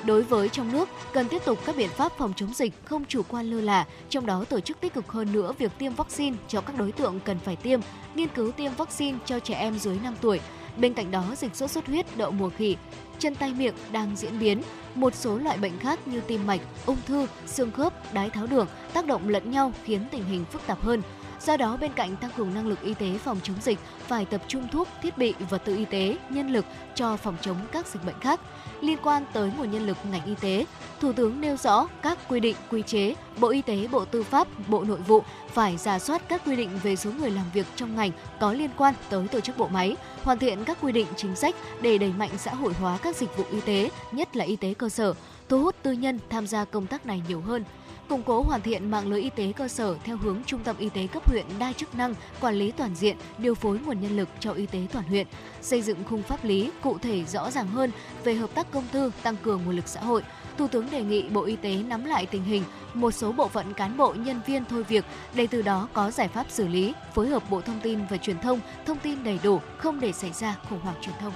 Đối với trong nước, cần tiếp tục các biện pháp phòng chống dịch, không chủ quan lơ là, trong đó tổ chức tích cực hơn nữa việc tiêm vaccine cho các đối tượng cần phải tiêm, nghiên cứu tiêm vaccine cho trẻ em dưới 5 tuổi. Bên cạnh đó, dịch sốt xuất huyết, đậu mùa khỉ, chân tay miệng đang diễn biến. Một số loại bệnh khác như tim mạch, ung thư, xương khớp, đái tháo đường tác động lẫn nhau khiến tình hình phức tạp hơn. Do đó, bên cạnh tăng cường năng lực y tế phòng chống dịch, phải tập trung thuốc, thiết bị, vật tư y tế, nhân lực cho phòng chống các dịch bệnh khác. Liên quan tới nguồn nhân lực ngành y tế, Thủ tướng nêu rõ các quy định, quy chế, Bộ Y tế, Bộ Tư pháp, Bộ Nội vụ phải giả soát các quy định về số người làm việc trong ngành có liên quan tới tổ chức bộ máy, hoàn thiện các quy định chính sách để đẩy mạnh xã hội hóa các dịch vụ y tế, nhất là y tế cơ sở, thu hút tư nhân tham gia công tác này nhiều hơn củng cố hoàn thiện mạng lưới y tế cơ sở theo hướng trung tâm y tế cấp huyện đa chức năng, quản lý toàn diện, điều phối nguồn nhân lực cho y tế toàn huyện, xây dựng khung pháp lý cụ thể rõ ràng hơn về hợp tác công tư, tăng cường nguồn lực xã hội. Thủ tướng đề nghị Bộ Y tế nắm lại tình hình, một số bộ phận cán bộ nhân viên thôi việc để từ đó có giải pháp xử lý, phối hợp Bộ Thông tin và Truyền thông thông tin đầy đủ, không để xảy ra khủng hoảng truyền thông.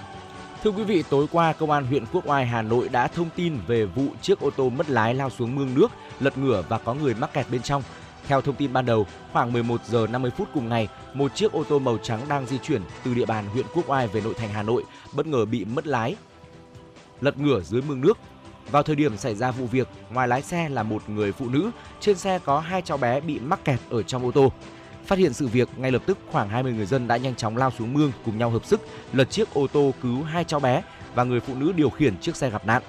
Thưa quý vị, tối qua Công an huyện Quốc Oai Hà Nội đã thông tin về vụ chiếc ô tô mất lái lao xuống mương nước, lật ngửa và có người mắc kẹt bên trong. Theo thông tin ban đầu, khoảng 11 giờ 50 phút cùng ngày, một chiếc ô tô màu trắng đang di chuyển từ địa bàn huyện Quốc Oai về nội thành Hà Nội bất ngờ bị mất lái, lật ngửa dưới mương nước. Vào thời điểm xảy ra vụ việc, ngoài lái xe là một người phụ nữ, trên xe có hai cháu bé bị mắc kẹt ở trong ô tô. Phát hiện sự việc, ngay lập tức khoảng 20 người dân đã nhanh chóng lao xuống mương cùng nhau hợp sức lật chiếc ô tô cứu hai cháu bé và người phụ nữ điều khiển chiếc xe gặp nạn.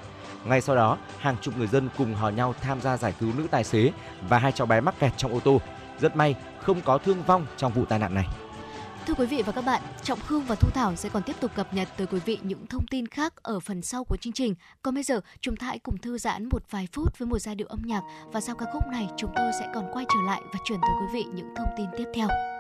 Ngay sau đó, hàng chục người dân cùng hò nhau tham gia giải cứu nữ tài xế và hai cháu bé mắc kẹt trong ô tô. Rất may, không có thương vong trong vụ tai nạn này. Thưa quý vị và các bạn, Trọng Khương và Thu Thảo sẽ còn tiếp tục cập nhật tới quý vị những thông tin khác ở phần sau của chương trình. Còn bây giờ, chúng ta hãy cùng thư giãn một vài phút với một giai điệu âm nhạc và sau ca khúc này, chúng tôi sẽ còn quay trở lại và chuyển tới quý vị những thông tin tiếp theo.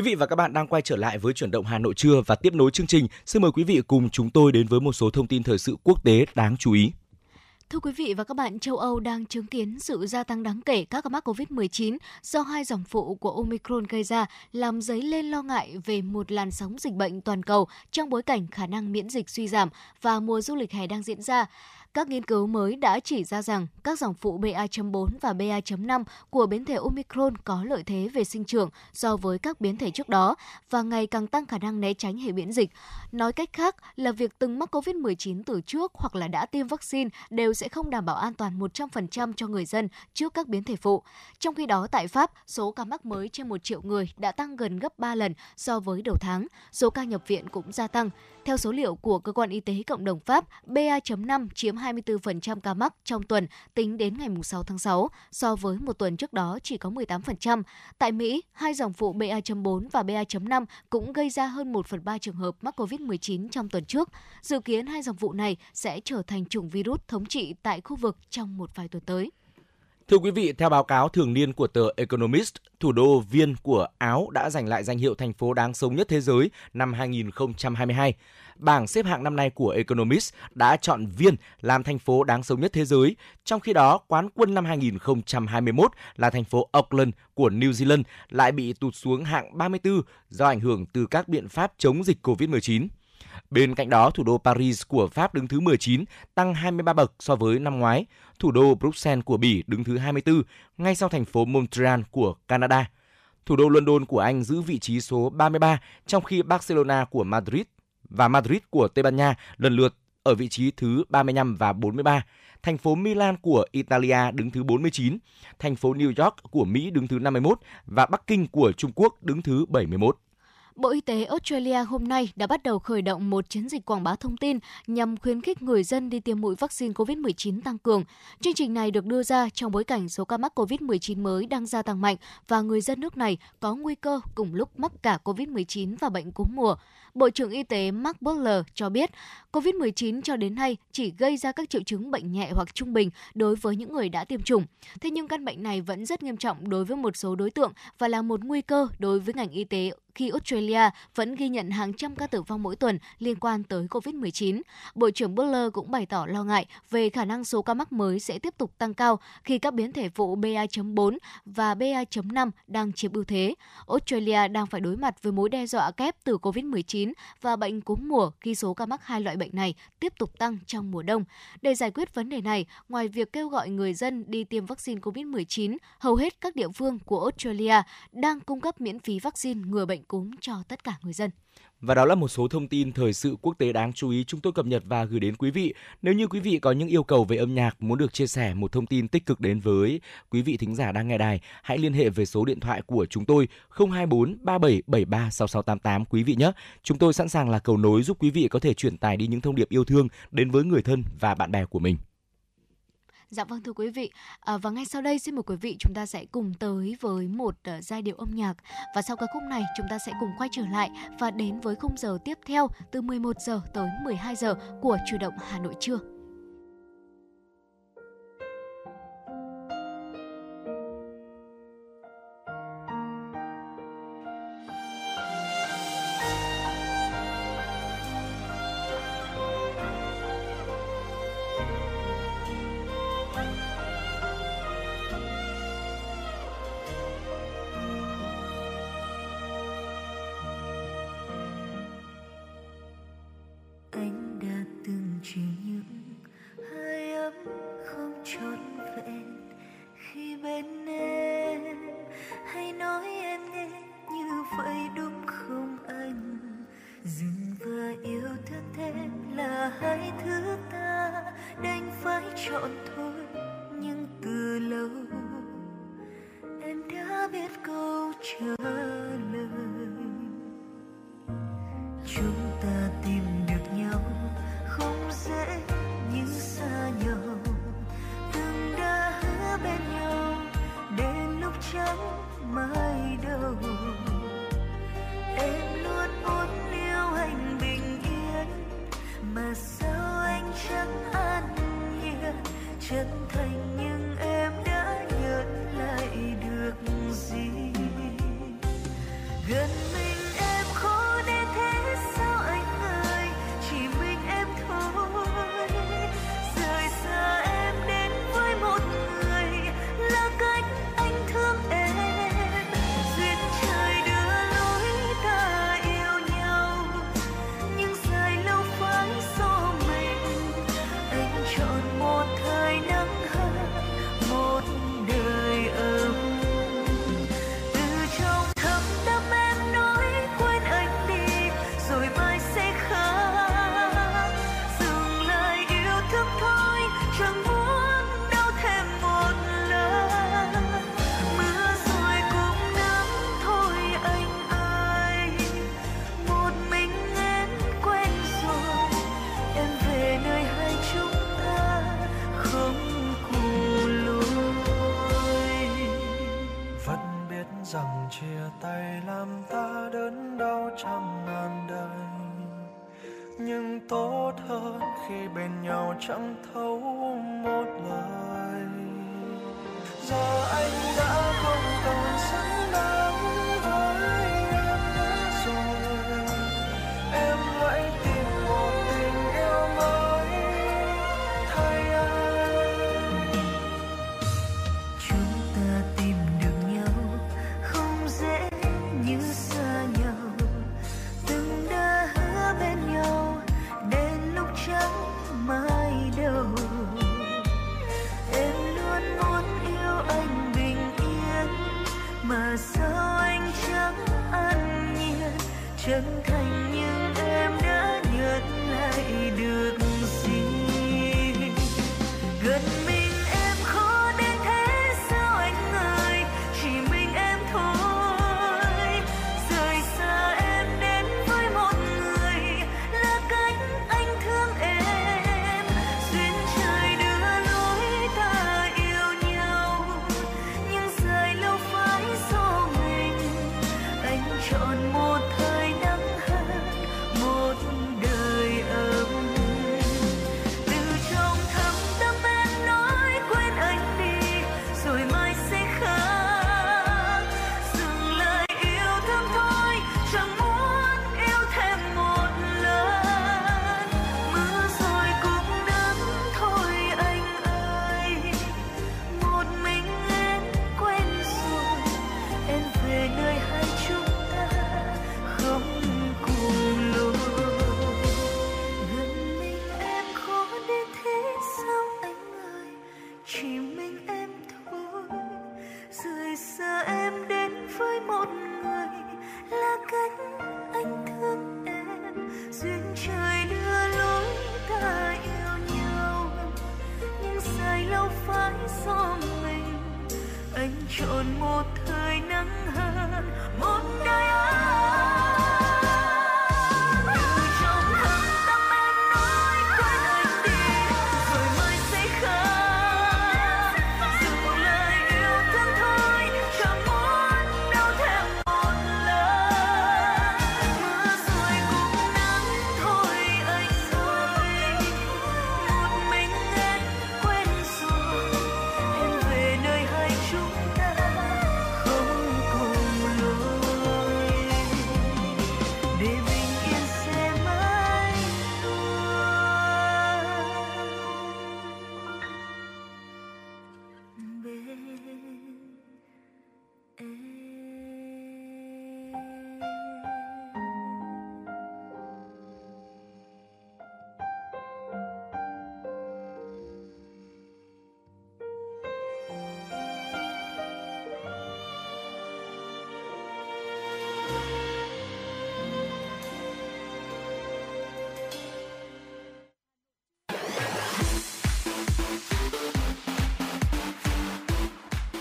Quý vị và các bạn đang quay trở lại với chuyển động Hà Nội trưa và tiếp nối chương trình. Xin mời quý vị cùng chúng tôi đến với một số thông tin thời sự quốc tế đáng chú ý. Thưa quý vị và các bạn, châu Âu đang chứng kiến sự gia tăng đáng kể các ca mắc COVID-19 do hai dòng phụ của Omicron gây ra, làm dấy lên lo ngại về một làn sóng dịch bệnh toàn cầu trong bối cảnh khả năng miễn dịch suy giảm và mùa du lịch hè đang diễn ra. Các nghiên cứu mới đã chỉ ra rằng các dòng phụ BA.4 và BA.5 của biến thể Omicron có lợi thế về sinh trưởng so với các biến thể trước đó và ngày càng tăng khả năng né tránh hệ miễn dịch. Nói cách khác là việc từng mắc COVID-19 từ trước hoặc là đã tiêm vaccine đều sẽ không đảm bảo an toàn 100% cho người dân trước các biến thể phụ. Trong khi đó, tại Pháp, số ca mắc mới trên 1 triệu người đã tăng gần gấp 3 lần so với đầu tháng. Số ca nhập viện cũng gia tăng. Theo số liệu của Cơ quan Y tế Cộng đồng Pháp, BA.5 chiếm 24% ca mắc trong tuần tính đến ngày 6 tháng 6, so với một tuần trước đó chỉ có 18%. Tại Mỹ, hai dòng phụ BA.4 và BA.5 cũng gây ra hơn 1 phần 3 trường hợp mắc COVID-19 trong tuần trước. Dự kiến hai dòng phụ này sẽ trở thành chủng virus thống trị tại khu vực trong một vài tuần tới. Thưa quý vị, theo báo cáo thường niên của tờ Economist, thủ đô Viên của Áo đã giành lại danh hiệu thành phố đáng sống nhất thế giới năm 2022. Bảng xếp hạng năm nay của Economist đã chọn Viên làm thành phố đáng sống nhất thế giới, trong khi đó quán quân năm 2021 là thành phố Auckland của New Zealand lại bị tụt xuống hạng 34 do ảnh hưởng từ các biện pháp chống dịch COVID-19. Bên cạnh đó, thủ đô Paris của Pháp đứng thứ 19, tăng 23 bậc so với năm ngoái. Thủ đô Bruxelles của Bỉ đứng thứ 24, ngay sau thành phố Montreal của Canada. Thủ đô London của Anh giữ vị trí số 33, trong khi Barcelona của Madrid và Madrid của Tây Ban Nha lần lượt ở vị trí thứ 35 và 43. Thành phố Milan của Italia đứng thứ 49, thành phố New York của Mỹ đứng thứ 51 và Bắc Kinh của Trung Quốc đứng thứ 71. Bộ Y tế Australia hôm nay đã bắt đầu khởi động một chiến dịch quảng bá thông tin nhằm khuyến khích người dân đi tiêm mũi vaccine COVID-19 tăng cường. Chương trình này được đưa ra trong bối cảnh số ca mắc COVID-19 mới đang gia tăng mạnh và người dân nước này có nguy cơ cùng lúc mắc cả COVID-19 và bệnh cúm mùa. Bộ trưởng Y tế Mark Butler cho biết, COVID-19 cho đến nay chỉ gây ra các triệu chứng bệnh nhẹ hoặc trung bình đối với những người đã tiêm chủng. Thế nhưng căn bệnh này vẫn rất nghiêm trọng đối với một số đối tượng và là một nguy cơ đối với ngành y tế khi Australia vẫn ghi nhận hàng trăm ca tử vong mỗi tuần liên quan tới COVID-19. Bộ trưởng Butler cũng bày tỏ lo ngại về khả năng số ca mắc mới sẽ tiếp tục tăng cao khi các biến thể phụ BA.4 và BA.5 đang chiếm ưu thế. Australia đang phải đối mặt với mối đe dọa kép từ COVID-19 và bệnh cúm mùa khi số ca mắc hai loại bệnh này tiếp tục tăng trong mùa đông. Để giải quyết vấn đề này, ngoài việc kêu gọi người dân đi tiêm vaccine COVID-19, hầu hết các địa phương của Australia đang cung cấp miễn phí vaccine ngừa bệnh cúm cho tất cả người dân. Và đó là một số thông tin thời sự quốc tế đáng chú ý chúng tôi cập nhật và gửi đến quý vị. Nếu như quý vị có những yêu cầu về âm nhạc, muốn được chia sẻ một thông tin tích cực đến với quý vị thính giả đang nghe đài, hãy liên hệ về số điện thoại của chúng tôi 024 3773 6688 quý vị nhé. Chúng tôi sẵn sàng là cầu nối giúp quý vị có thể truyền tải đi những thông điệp yêu thương đến với người thân và bạn bè của mình. Dạ vâng thưa quý vị, à, và ngay sau đây xin mời quý vị chúng ta sẽ cùng tới với một uh, giai điệu âm nhạc và sau ca khúc này chúng ta sẽ cùng quay trở lại và đến với khung giờ tiếp theo từ 11 giờ tới 12 giờ của chủ động Hà Nội trưa.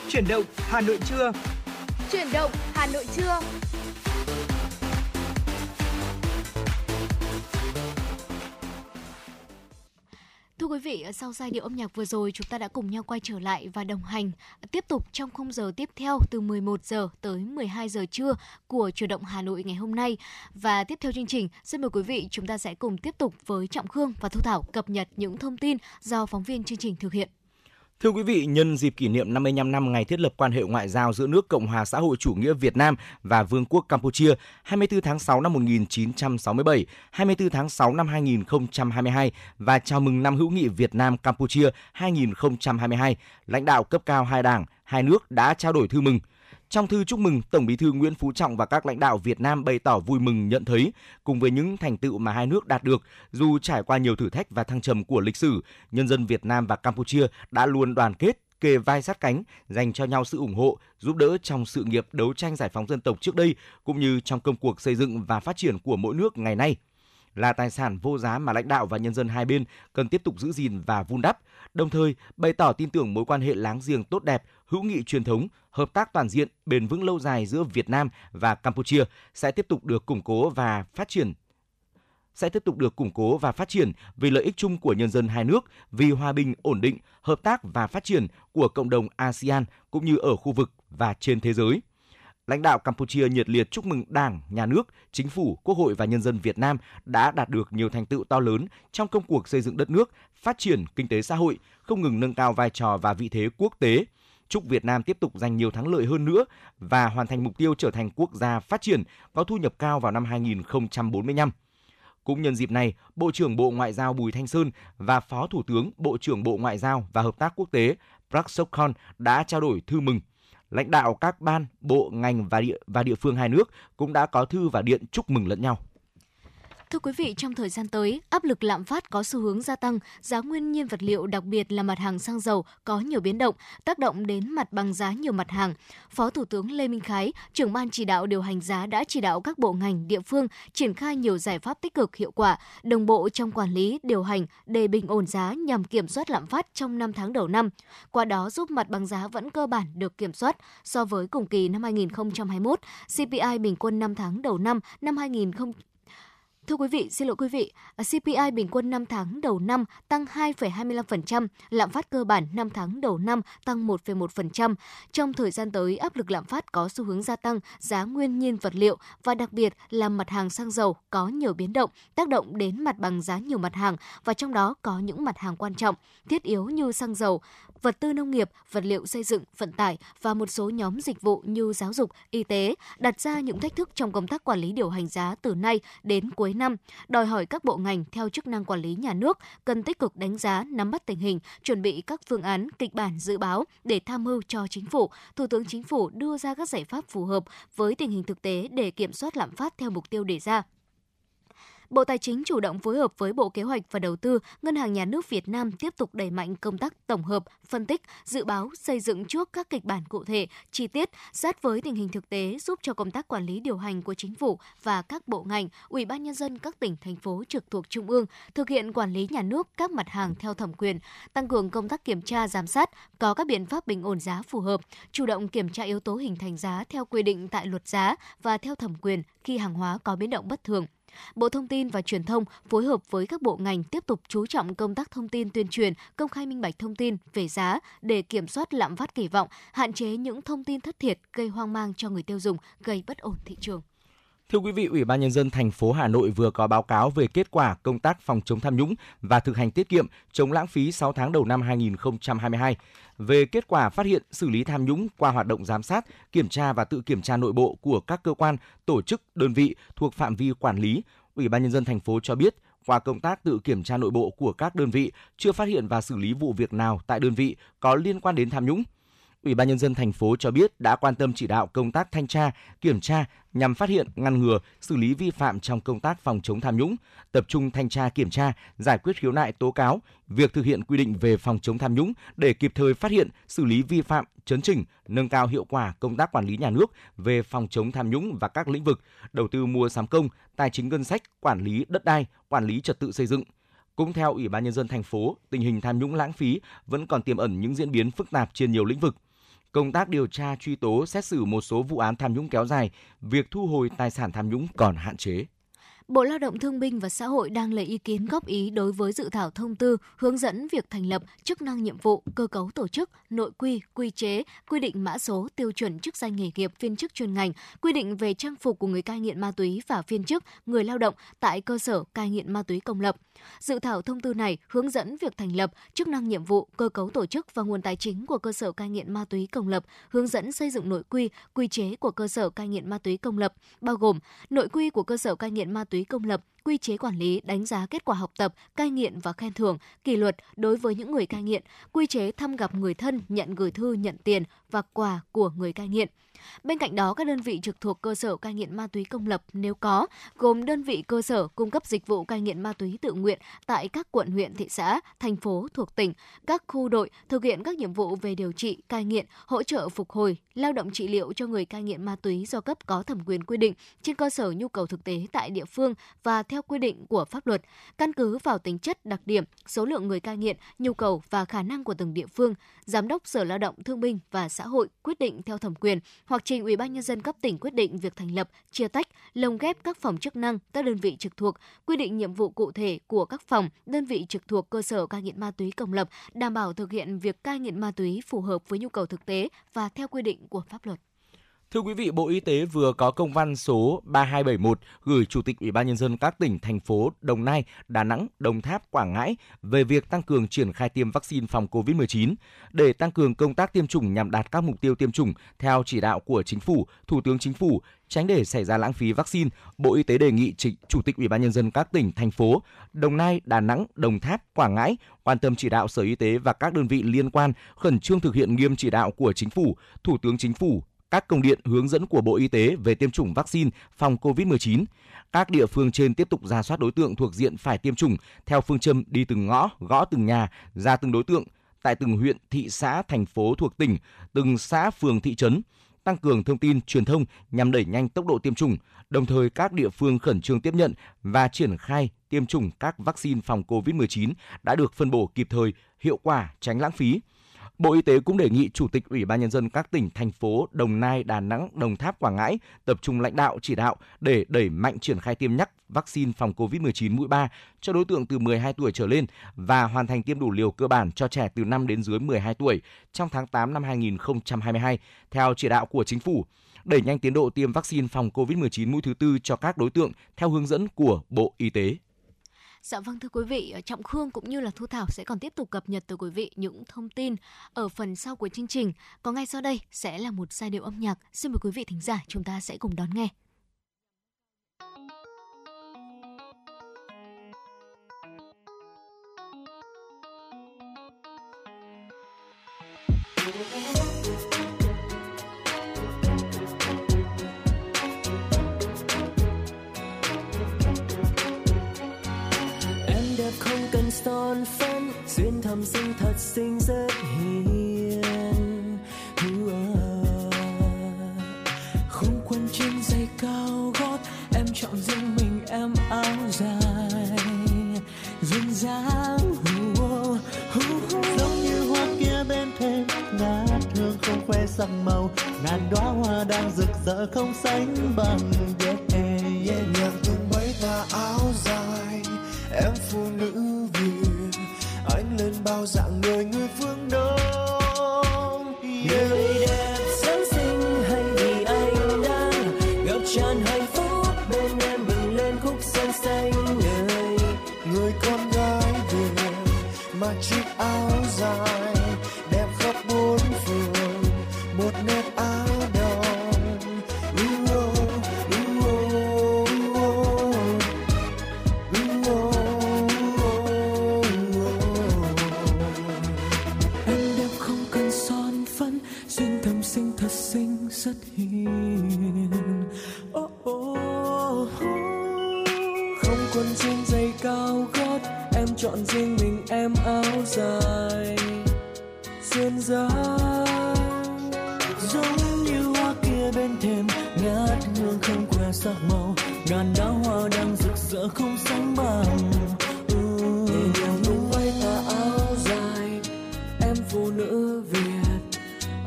Chuyển động Hà Nội trưa. Chuyển động Hà Nội trưa. Thưa quý vị, sau giai điệu âm nhạc vừa rồi, chúng ta đã cùng nhau quay trở lại và đồng hành tiếp tục trong khung giờ tiếp theo từ 11 giờ tới 12 giờ trưa của Chuyển động Hà Nội ngày hôm nay. Và tiếp theo chương trình, xin mời quý vị chúng ta sẽ cùng tiếp tục với Trọng Khương và Thu Thảo cập nhật những thông tin do phóng viên chương trình thực hiện. Thưa quý vị, nhân dịp kỷ niệm 55 năm ngày thiết lập quan hệ ngoại giao giữa nước Cộng hòa xã hội chủ nghĩa Việt Nam và Vương quốc Campuchia 24 tháng 6 năm 1967, 24 tháng 6 năm 2022 và chào mừng năm hữu nghị Việt Nam Campuchia 2022, lãnh đạo cấp cao hai đảng, hai nước đã trao đổi thư mừng. Trong thư chúc mừng, Tổng Bí thư Nguyễn Phú Trọng và các lãnh đạo Việt Nam bày tỏ vui mừng nhận thấy, cùng với những thành tựu mà hai nước đạt được, dù trải qua nhiều thử thách và thăng trầm của lịch sử, nhân dân Việt Nam và Campuchia đã luôn đoàn kết, kề vai sát cánh, dành cho nhau sự ủng hộ, giúp đỡ trong sự nghiệp đấu tranh giải phóng dân tộc trước đây, cũng như trong công cuộc xây dựng và phát triển của mỗi nước ngày nay. Là tài sản vô giá mà lãnh đạo và nhân dân hai bên cần tiếp tục giữ gìn và vun đắp, đồng thời bày tỏ tin tưởng mối quan hệ láng giềng tốt đẹp, hữu nghị truyền thống, hợp tác toàn diện, bền vững lâu dài giữa Việt Nam và Campuchia sẽ tiếp tục được củng cố và phát triển sẽ tiếp tục được củng cố và phát triển vì lợi ích chung của nhân dân hai nước, vì hòa bình, ổn định, hợp tác và phát triển của cộng đồng ASEAN cũng như ở khu vực và trên thế giới lãnh đạo Campuchia nhiệt liệt chúc mừng Đảng, Nhà nước, Chính phủ, Quốc hội và nhân dân Việt Nam đã đạt được nhiều thành tựu to lớn trong công cuộc xây dựng đất nước, phát triển kinh tế xã hội, không ngừng nâng cao vai trò và vị thế quốc tế. Chúc Việt Nam tiếp tục giành nhiều thắng lợi hơn nữa và hoàn thành mục tiêu trở thành quốc gia phát triển có thu nhập cao vào năm 2045. Cũng nhân dịp này, Bộ trưởng Bộ Ngoại giao Bùi Thanh Sơn và Phó Thủ tướng Bộ trưởng Bộ Ngoại giao và Hợp tác Quốc tế Prak Sokhon đã trao đổi thư mừng. Lãnh đạo các ban, bộ, ngành và địa và địa phương hai nước cũng đã có thư và điện chúc mừng lẫn nhau. Thưa quý vị, trong thời gian tới, áp lực lạm phát có xu hướng gia tăng, giá nguyên nhiên vật liệu đặc biệt là mặt hàng xăng dầu có nhiều biến động, tác động đến mặt bằng giá nhiều mặt hàng. Phó Thủ tướng Lê Minh Khái, trưởng ban chỉ đạo điều hành giá đã chỉ đạo các bộ ngành, địa phương triển khai nhiều giải pháp tích cực hiệu quả, đồng bộ trong quản lý, điều hành để bình ổn giá nhằm kiểm soát lạm phát trong 5 tháng đầu năm. Qua đó giúp mặt bằng giá vẫn cơ bản được kiểm soát so với cùng kỳ năm 2021, CPI bình quân 5 tháng đầu năm năm 2020 Thưa quý vị, xin lỗi quý vị, à, CPI bình quân 5 tháng đầu năm tăng 2,25%, lạm phát cơ bản 5 tháng đầu năm tăng 1,1%. Trong thời gian tới, áp lực lạm phát có xu hướng gia tăng, giá nguyên nhiên vật liệu và đặc biệt là mặt hàng xăng dầu có nhiều biến động, tác động đến mặt bằng giá nhiều mặt hàng và trong đó có những mặt hàng quan trọng, thiết yếu như xăng dầu, vật tư nông nghiệp, vật liệu xây dựng, vận tải và một số nhóm dịch vụ như giáo dục, y tế đặt ra những thách thức trong công tác quản lý điều hành giá từ nay đến cuối năm, đòi hỏi các bộ ngành theo chức năng quản lý nhà nước cần tích cực đánh giá, nắm bắt tình hình, chuẩn bị các phương án, kịch bản dự báo để tham mưu cho chính phủ, Thủ tướng Chính phủ đưa ra các giải pháp phù hợp với tình hình thực tế để kiểm soát lạm phát theo mục tiêu đề ra. Bộ Tài chính chủ động phối hợp với Bộ Kế hoạch và Đầu tư, Ngân hàng Nhà nước Việt Nam tiếp tục đẩy mạnh công tác tổng hợp, phân tích, dự báo, xây dựng trước các kịch bản cụ thể, chi tiết, sát với tình hình thực tế giúp cho công tác quản lý điều hành của chính phủ và các bộ ngành, ủy ban nhân dân các tỉnh thành phố trực thuộc trung ương thực hiện quản lý nhà nước các mặt hàng theo thẩm quyền, tăng cường công tác kiểm tra giám sát, có các biện pháp bình ổn giá phù hợp, chủ động kiểm tra yếu tố hình thành giá theo quy định tại luật giá và theo thẩm quyền khi hàng hóa có biến động bất thường. Bộ Thông tin và Truyền thông phối hợp với các bộ ngành tiếp tục chú trọng công tác thông tin tuyên truyền, công khai minh bạch thông tin về giá để kiểm soát lạm phát kỳ vọng, hạn chế những thông tin thất thiệt gây hoang mang cho người tiêu dùng, gây bất ổn thị trường. Thưa quý vị, Ủy ban nhân dân thành phố Hà Nội vừa có báo cáo về kết quả công tác phòng chống tham nhũng và thực hành tiết kiệm, chống lãng phí 6 tháng đầu năm 2022. Về kết quả phát hiện xử lý tham nhũng qua hoạt động giám sát, kiểm tra và tự kiểm tra nội bộ của các cơ quan, tổ chức, đơn vị thuộc phạm vi quản lý, Ủy ban nhân dân thành phố cho biết qua công tác tự kiểm tra nội bộ của các đơn vị chưa phát hiện và xử lý vụ việc nào tại đơn vị có liên quan đến tham nhũng. Ủy ban nhân dân thành phố cho biết đã quan tâm chỉ đạo công tác thanh tra, kiểm tra nhằm phát hiện, ngăn ngừa, xử lý vi phạm trong công tác phòng chống tham nhũng, tập trung thanh tra kiểm tra, giải quyết khiếu nại tố cáo, việc thực hiện quy định về phòng chống tham nhũng để kịp thời phát hiện, xử lý vi phạm, chấn chỉnh, nâng cao hiệu quả công tác quản lý nhà nước về phòng chống tham nhũng và các lĩnh vực đầu tư mua sắm công, tài chính ngân sách, quản lý đất đai, quản lý trật tự xây dựng. Cũng theo Ủy ban nhân dân thành phố, tình hình tham nhũng lãng phí vẫn còn tiềm ẩn những diễn biến phức tạp trên nhiều lĩnh vực công tác điều tra truy tố xét xử một số vụ án tham nhũng kéo dài, việc thu hồi tài sản tham nhũng còn hạn chế. Bộ Lao động Thương binh và Xã hội đang lấy ý kiến góp ý đối với dự thảo thông tư hướng dẫn việc thành lập chức năng nhiệm vụ, cơ cấu tổ chức, nội quy, quy chế, quy định mã số, tiêu chuẩn chức danh nghề nghiệp viên chức chuyên ngành, quy định về trang phục của người cai nghiện ma túy và viên chức, người lao động tại cơ sở cai nghiện ma túy công lập. Dự thảo thông tư này hướng dẫn việc thành lập chức năng nhiệm vụ, cơ cấu tổ chức và nguồn tài chính của cơ sở cai nghiện ma túy công lập, hướng dẫn xây dựng nội quy, quy chế của cơ sở cai nghiện ma túy công lập, bao gồm nội quy của cơ sở cai nghiện ma túy công lập, quy chế quản lý, đánh giá kết quả học tập, cai nghiện và khen thưởng, kỷ luật đối với những người cai nghiện, quy chế thăm gặp người thân, nhận gửi thư, nhận tiền và quà của người cai nghiện. Bên cạnh đó, các đơn vị trực thuộc cơ sở cai nghiện ma túy công lập nếu có, gồm đơn vị cơ sở cung cấp dịch vụ cai nghiện ma túy tự nguyện tại các quận huyện, thị xã, thành phố thuộc tỉnh, các khu đội thực hiện các nhiệm vụ về điều trị, cai nghiện, hỗ trợ phục hồi, lao động trị liệu cho người cai nghiện ma túy do cấp có thẩm quyền quy định trên cơ sở nhu cầu thực tế tại địa phương và theo quy định của pháp luật, căn cứ vào tính chất đặc điểm, số lượng người cai nghiện, nhu cầu và khả năng của từng địa phương, giám đốc Sở Lao động Thương binh và Xã hội quyết định theo thẩm quyền hoặc trình Ủy ban nhân dân cấp tỉnh quyết định việc thành lập, chia tách, lồng ghép các phòng chức năng, các đơn vị trực thuộc, quy định nhiệm vụ cụ thể của các phòng, đơn vị trực thuộc cơ sở cai nghiện ma túy công lập, đảm bảo thực hiện việc cai nghiện ma túy phù hợp với nhu cầu thực tế và theo quy định của pháp luật. Thưa quý vị, Bộ Y tế vừa có công văn số 3271 gửi Chủ tịch Ủy ban nhân dân các tỉnh thành phố Đồng Nai, Đà Nẵng, Đồng Tháp, Quảng Ngãi về việc tăng cường triển khai tiêm vaccine phòng COVID-19 để tăng cường công tác tiêm chủng nhằm đạt các mục tiêu tiêm chủng theo chỉ đạo của Chính phủ, Thủ tướng Chính phủ, tránh để xảy ra lãng phí vaccine. Bộ Y tế đề nghị Chủ tịch Ủy ban nhân dân các tỉnh thành phố Đồng Nai, Đà Nẵng, Đồng Tháp, Quảng Ngãi quan tâm chỉ đạo Sở Y tế và các đơn vị liên quan khẩn trương thực hiện nghiêm chỉ đạo của Chính phủ, Thủ tướng Chính phủ, các công điện hướng dẫn của Bộ Y tế về tiêm chủng vaccine phòng COVID-19. Các địa phương trên tiếp tục ra soát đối tượng thuộc diện phải tiêm chủng theo phương châm đi từng ngõ, gõ từng nhà, ra từng đối tượng tại từng huyện, thị xã, thành phố thuộc tỉnh, từng xã, phường, thị trấn, tăng cường thông tin truyền thông nhằm đẩy nhanh tốc độ tiêm chủng, đồng thời các địa phương khẩn trương tiếp nhận và triển khai tiêm chủng các vaccine phòng COVID-19 đã được phân bổ kịp thời, hiệu quả, tránh lãng phí. Bộ Y tế cũng đề nghị Chủ tịch Ủy ban Nhân dân các tỉnh, thành phố Đồng Nai, Đà Nẵng, Đồng Tháp, Quảng Ngãi tập trung lãnh đạo chỉ đạo để đẩy mạnh triển khai tiêm nhắc vaccine phòng COVID-19 mũi 3 cho đối tượng từ 12 tuổi trở lên và hoàn thành tiêm đủ liều cơ bản cho trẻ từ 5 đến dưới 12 tuổi trong tháng 8 năm 2022 theo chỉ đạo của Chính phủ đẩy nhanh tiến độ tiêm vaccine phòng COVID-19 mũi thứ tư cho các đối tượng theo hướng dẫn của Bộ Y tế. Dạ vâng thưa quý vị, ờ, Trọng Khương cũng như là Thu Thảo sẽ còn tiếp tục cập nhật tới quý vị những thông tin ở phần sau của chương trình. Có ngay sau đây sẽ là một giai điệu âm nhạc. Xin mời quý vị thính giả chúng ta sẽ cùng đón nghe. Son phấn duyên thầm sinh thật xinh rất hiền. Không quân trên giày cao gót em chọn riêng mình em áo dài. Duyên dáng giống như hoa kia bên thềm ngát hương không khoe sắc màu. Ngàn đóa hoa đang rực rỡ không sánh bằng yeah, yeah, yeah. nhạc tung mấy tà áo dài em phụ nữ Việt, anh lên bao dạng người người phương đông yeah. Chọn riêng mình em áo dài duyên dáng giống như hoa kia bên thềm, ngát hương không que sắc màu. Ngàn đóa hoa đang rực rỡ không sánh bằng. Nhẹ nhàng tung bay tà áo dài, em phụ nữ việt.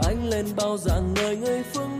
Anh lên bao dạng người người phương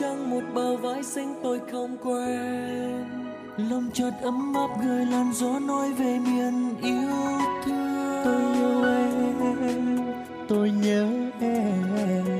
trắng một bờ vai xinh tôi không quen. Lòng chợt ấm áp người làn gió nói về miền yêu thương. Tôi yêu em, tôi nhớ em.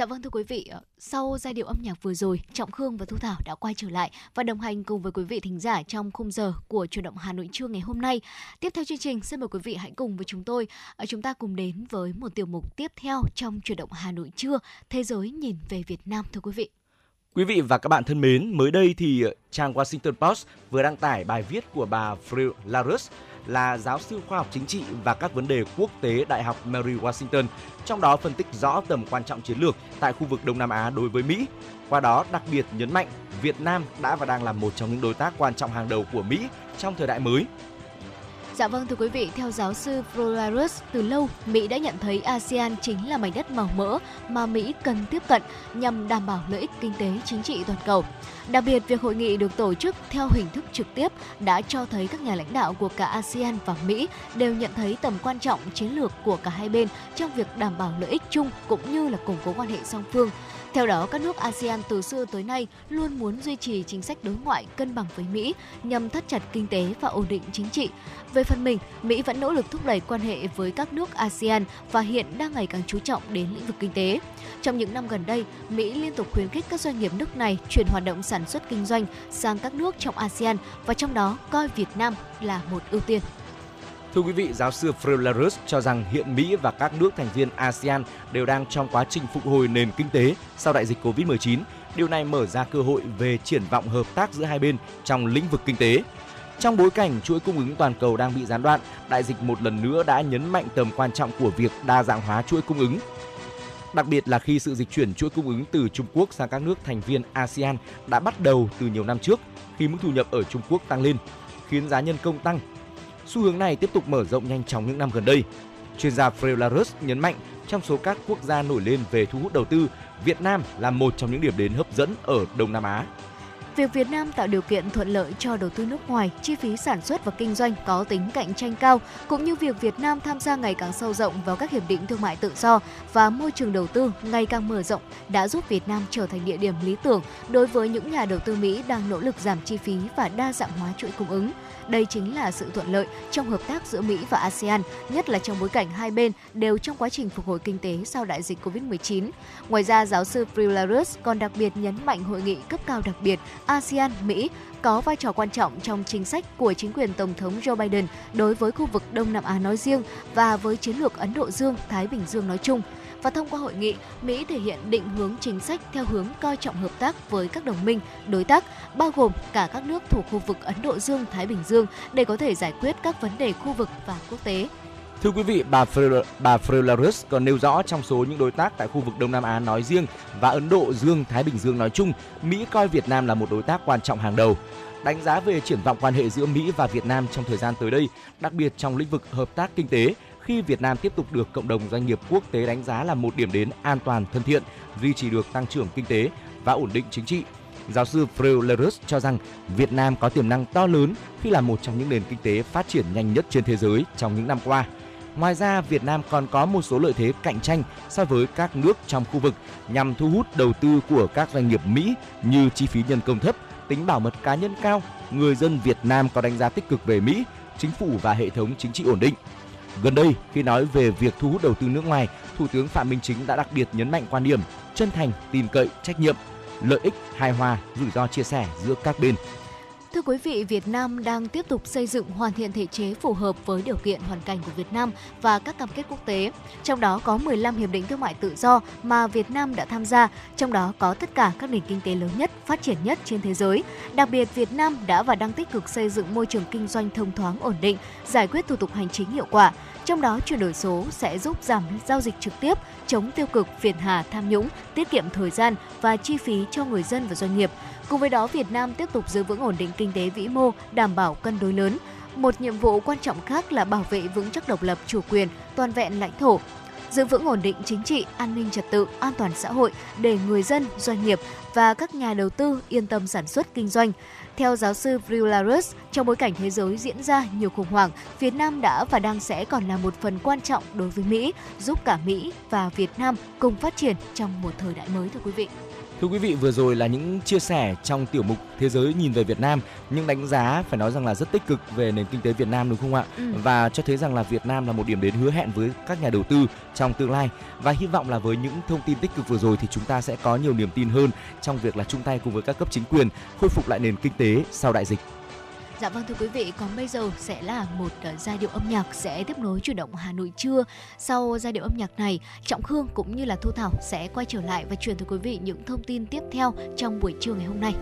Dạ vâng thưa quý vị, ờ, sau giai điệu âm nhạc vừa rồi, Trọng Khương và Thu Thảo đã quay trở lại và đồng hành cùng với quý vị thính giả trong khung giờ của chuyển động Hà Nội trưa ngày hôm nay. Tiếp theo chương trình, xin mời quý vị hãy cùng với chúng tôi, ờ, chúng ta cùng đến với một tiểu mục tiếp theo trong chuyển động Hà Nội trưa, Thế giới nhìn về Việt Nam thưa quý vị. Quý vị và các bạn thân mến, mới đây thì ờ, trang Washington Post vừa đăng tải bài viết của bà Friel Larus là giáo sư khoa học chính trị và các vấn đề quốc tế Đại học Mary Washington, trong đó phân tích rõ tầm quan trọng chiến lược tại khu vực Đông Nam Á đối với Mỹ. Qua đó đặc biệt nhấn mạnh Việt Nam đã và đang là một trong những đối tác quan trọng hàng đầu của Mỹ trong thời đại mới. Dạ vâng thưa quý vị, theo giáo sư Flolarus, từ lâu Mỹ đã nhận thấy ASEAN chính là mảnh đất màu mỡ mà Mỹ cần tiếp cận nhằm đảm bảo lợi ích kinh tế chính trị toàn cầu. Đặc biệt, việc hội nghị được tổ chức theo hình thức trực tiếp đã cho thấy các nhà lãnh đạo của cả ASEAN và Mỹ đều nhận thấy tầm quan trọng chiến lược của cả hai bên trong việc đảm bảo lợi ích chung cũng như là củng cố quan hệ song phương. Theo đó, các nước ASEAN từ xưa tới nay luôn muốn duy trì chính sách đối ngoại cân bằng với Mỹ nhằm thắt chặt kinh tế và ổn định chính trị. Về phần mình, Mỹ vẫn nỗ lực thúc đẩy quan hệ với các nước ASEAN và hiện đang ngày càng chú trọng đến lĩnh vực kinh tế. Trong những năm gần đây, Mỹ liên tục khuyến khích các doanh nghiệp nước này chuyển hoạt động sản xuất kinh doanh sang các nước trong ASEAN và trong đó coi Việt Nam là một ưu tiên. Thưa quý vị, giáo sư Frelarus cho rằng hiện Mỹ và các nước thành viên ASEAN đều đang trong quá trình phục hồi nền kinh tế sau đại dịch Covid-19. Điều này mở ra cơ hội về triển vọng hợp tác giữa hai bên trong lĩnh vực kinh tế. Trong bối cảnh chuỗi cung ứng toàn cầu đang bị gián đoạn, đại dịch một lần nữa đã nhấn mạnh tầm quan trọng của việc đa dạng hóa chuỗi cung ứng. Đặc biệt là khi sự dịch chuyển chuỗi cung ứng từ Trung Quốc sang các nước thành viên ASEAN đã bắt đầu từ nhiều năm trước, khi mức thu nhập ở Trung Quốc tăng lên, khiến giá nhân công tăng. Xu hướng này tiếp tục mở rộng nhanh chóng những năm gần đây. Chuyên gia Frelarus nhấn mạnh trong số các quốc gia nổi lên về thu hút đầu tư, Việt Nam là một trong những điểm đến hấp dẫn ở Đông Nam Á. Việc Việt Nam tạo điều kiện thuận lợi cho đầu tư nước ngoài, chi phí sản xuất và kinh doanh có tính cạnh tranh cao, cũng như việc Việt Nam tham gia ngày càng sâu rộng vào các hiệp định thương mại tự do và môi trường đầu tư ngày càng mở rộng đã giúp Việt Nam trở thành địa điểm lý tưởng đối với những nhà đầu tư Mỹ đang nỗ lực giảm chi phí và đa dạng hóa chuỗi cung ứng. Đây chính là sự thuận lợi trong hợp tác giữa Mỹ và ASEAN, nhất là trong bối cảnh hai bên đều trong quá trình phục hồi kinh tế sau đại dịch Covid-19. Ngoài ra, giáo sư Prilarus còn đặc biệt nhấn mạnh hội nghị cấp cao đặc biệt ASEAN-Mỹ có vai trò quan trọng trong chính sách của chính quyền Tổng thống Joe Biden đối với khu vực Đông Nam Á nói riêng và với chiến lược Ấn Độ Dương-Thái Bình Dương nói chung – và thông qua hội nghị, Mỹ thể hiện định hướng chính sách theo hướng coi trọng hợp tác với các đồng minh, đối tác, bao gồm cả các nước thuộc khu vực Ấn Độ Dương, Thái Bình Dương để có thể giải quyết các vấn đề khu vực và quốc tế. Thưa quý vị, bà Fre- bà Frelarus còn nêu rõ trong số những đối tác tại khu vực Đông Nam Á nói riêng và Ấn Độ Dương, Thái Bình Dương nói chung, Mỹ coi Việt Nam là một đối tác quan trọng hàng đầu. Đánh giá về triển vọng quan hệ giữa Mỹ và Việt Nam trong thời gian tới đây, đặc biệt trong lĩnh vực hợp tác kinh tế, khi Việt Nam tiếp tục được cộng đồng doanh nghiệp quốc tế đánh giá là một điểm đến an toàn thân thiện, duy trì được tăng trưởng kinh tế và ổn định chính trị. Giáo sư Freulerus cho rằng Việt Nam có tiềm năng to lớn khi là một trong những nền kinh tế phát triển nhanh nhất trên thế giới trong những năm qua. Ngoài ra, Việt Nam còn có một số lợi thế cạnh tranh so với các nước trong khu vực nhằm thu hút đầu tư của các doanh nghiệp Mỹ như chi phí nhân công thấp, tính bảo mật cá nhân cao, người dân Việt Nam có đánh giá tích cực về Mỹ, chính phủ và hệ thống chính trị ổn định. Gần đây, khi nói về việc thu hút đầu tư nước ngoài, Thủ tướng Phạm Minh Chính đã đặc biệt nhấn mạnh quan điểm chân thành, tin cậy, trách nhiệm, lợi ích, hài hòa, rủi ro chia sẻ giữa các bên. Thưa quý vị, Việt Nam đang tiếp tục xây dựng hoàn thiện thể chế phù hợp với điều kiện hoàn cảnh của Việt Nam và các cam kết quốc tế. Trong đó có 15 hiệp định thương mại tự do mà Việt Nam đã tham gia, trong đó có tất cả các nền kinh tế lớn nhất, phát triển nhất trên thế giới. Đặc biệt, Việt Nam đã và đang tích cực xây dựng môi trường kinh doanh thông thoáng ổn định, giải quyết thủ tục hành chính hiệu quả. Trong đó, chuyển đổi số sẽ giúp giảm giao dịch trực tiếp, chống tiêu cực, phiền hà, tham nhũng, tiết kiệm thời gian và chi phí cho người dân và doanh nghiệp Cùng với đó, Việt Nam tiếp tục giữ vững ổn định kinh tế vĩ mô, đảm bảo cân đối lớn. Một nhiệm vụ quan trọng khác là bảo vệ vững chắc độc lập, chủ quyền, toàn vẹn lãnh thổ, giữ vững ổn định chính trị, an ninh trật tự, an toàn xã hội để người dân, doanh nghiệp và các nhà đầu tư yên tâm sản xuất kinh doanh. Theo giáo sư Vrilarus, trong bối cảnh thế giới diễn ra nhiều khủng hoảng, Việt Nam đã và đang sẽ còn là một phần quan trọng đối với Mỹ, giúp cả Mỹ và Việt Nam cùng phát triển trong một thời đại mới thưa quý vị. Thưa quý vị, vừa rồi là những chia sẻ trong tiểu mục Thế giới nhìn về Việt Nam, những đánh giá phải nói rằng là rất tích cực về nền kinh tế Việt Nam đúng không ạ? Ừ. Và cho thấy rằng là Việt Nam là một điểm đến hứa hẹn với các nhà đầu tư trong tương lai và hy vọng là với những thông tin tích cực vừa rồi thì chúng ta sẽ có nhiều niềm tin hơn trong việc là chung tay cùng với các cấp chính quyền khôi phục lại nền kinh tế sau đại dịch. Dạ vâng thưa quý vị, còn bây giờ sẽ là một uh, giai điệu âm nhạc sẽ tiếp nối chuyển động Hà Nội trưa. Sau giai điệu âm nhạc này, Trọng Khương cũng như là Thu Thảo sẽ quay trở lại và truyền tới quý vị những thông tin tiếp theo trong buổi trưa ngày hôm nay.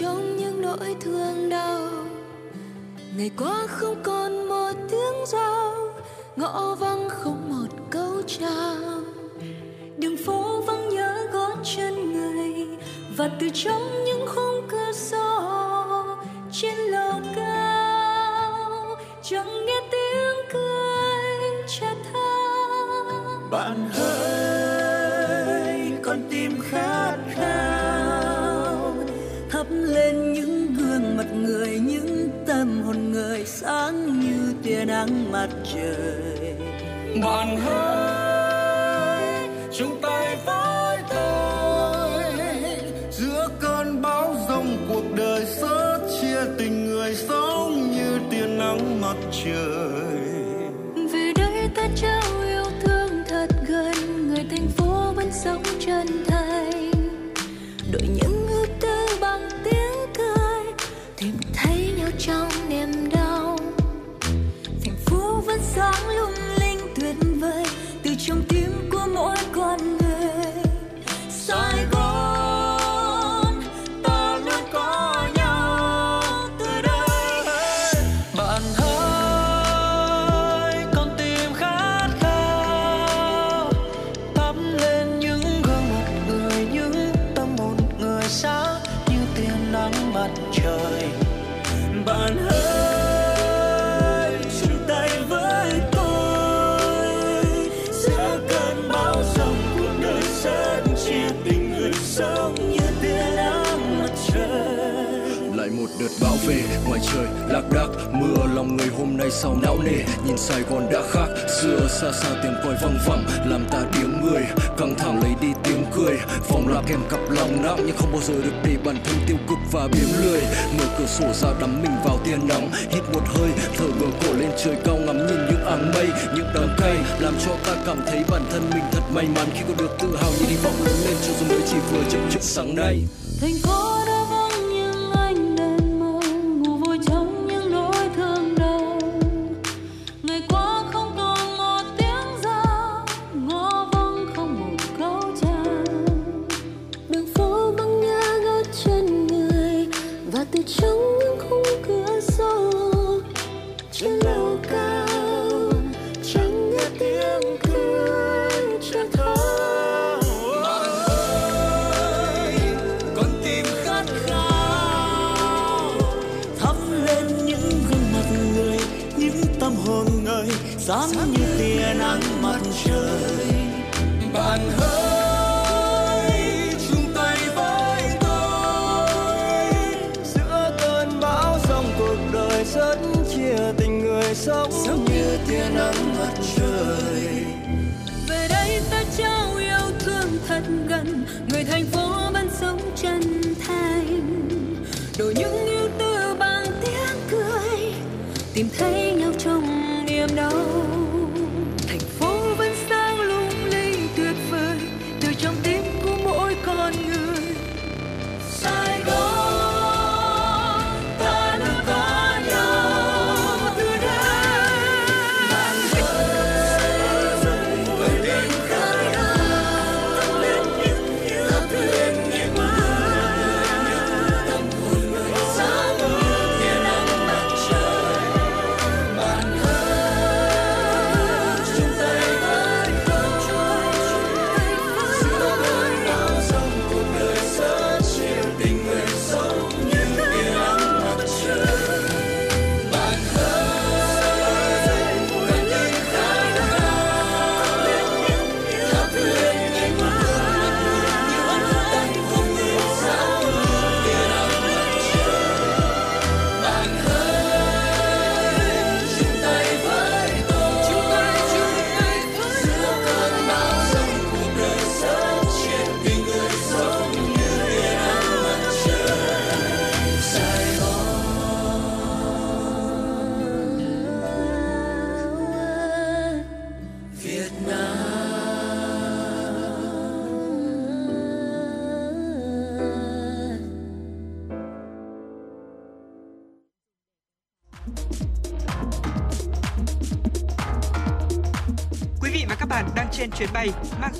Trong những nỗi thương đau. Ngày qua không còn một tiếng giao, ngõ vắng không một câu chào. Đường phố vắng nhớ gót chân người, và từ trong những khung cửa sổ, trên lầu cao, chẳng nghe tiếng cười cha tha bạn ơi tia nắng mặt trời. Bạn hãy chung tay với tôi. Giữa cơn bão giông cuộc đời sớt chia, tình người sống như tia nắng mặt trời. Trong kèm cặp lòng nặng nhưng không bao giờ được để bản thân tiêu cực và biếng lười. Mở cửa sổ ra đắm mình vào tia nắng, hít một hơi, thở ngửa cổ lên trời cao ngắm nhìn những áng mây, những đám cây, làm cho ta cảm thấy bản thân mình thật may mắn khi có được tự hào như hy vọng lớn lên cho dù mới chỉ vừa chậm chậm sáng nay.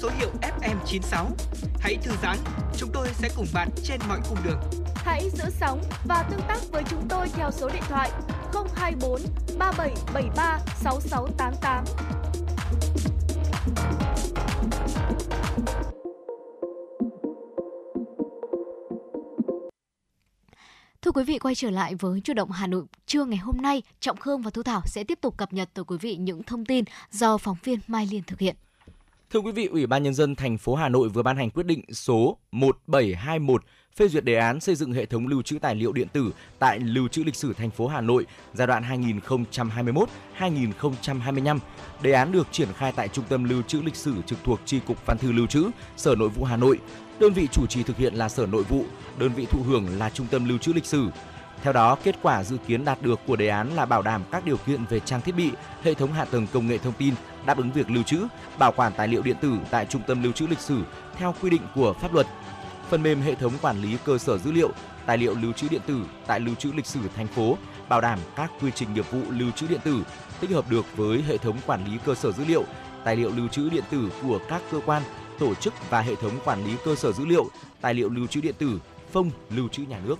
Số hiệu FM96. Hãy thư giãn, chúng tôi sẽ cùng bạn trên mọi cung đường. Hãy giữ sóng và tương tác với chúng tôi theo số điện thoại 024 3773 6688. Thưa quý vị, quay trở lại với chủ động Hà Nội trưa ngày hôm nay, Trọng Khương và Thu Thảo sẽ tiếp tục cập nhật tới quý vị những thông tin do phóng viên Mai Liên thực hiện. Thưa quý vị, Ủy ban nhân dân thành phố Hà Nội vừa ban hành quyết định số 1721 phê duyệt đề án xây dựng hệ thống lưu trữ tài liệu điện tử tại Lưu trữ lịch sử thành phố Hà Nội giai đoạn 2021-2025. Đề án được triển khai tại Trung tâm Lưu trữ lịch sử trực thuộc Tri cục Văn thư Lưu trữ, Sở Nội vụ Hà Nội. Đơn vị chủ trì thực hiện là Sở Nội vụ, đơn vị thụ hưởng là Trung tâm Lưu trữ lịch sử. Theo đó, kết quả dự kiến đạt được của đề án là bảo đảm các điều kiện về trang thiết bị, hệ thống hạ tầng công nghệ thông tin đáp ứng việc lưu trữ, bảo quản tài liệu điện tử tại trung tâm lưu trữ lịch sử theo quy định của pháp luật. Phần mềm hệ thống quản lý cơ sở dữ liệu, tài liệu lưu trữ điện tử tại lưu trữ lịch sử thành phố bảo đảm các quy trình nghiệp vụ lưu trữ điện tử tích hợp được với hệ thống quản lý cơ sở dữ liệu, tài liệu lưu trữ điện tử của các cơ quan, tổ chức và hệ thống quản lý cơ sở dữ liệu, tài liệu lưu trữ điện tử, phông lưu trữ nhà nước.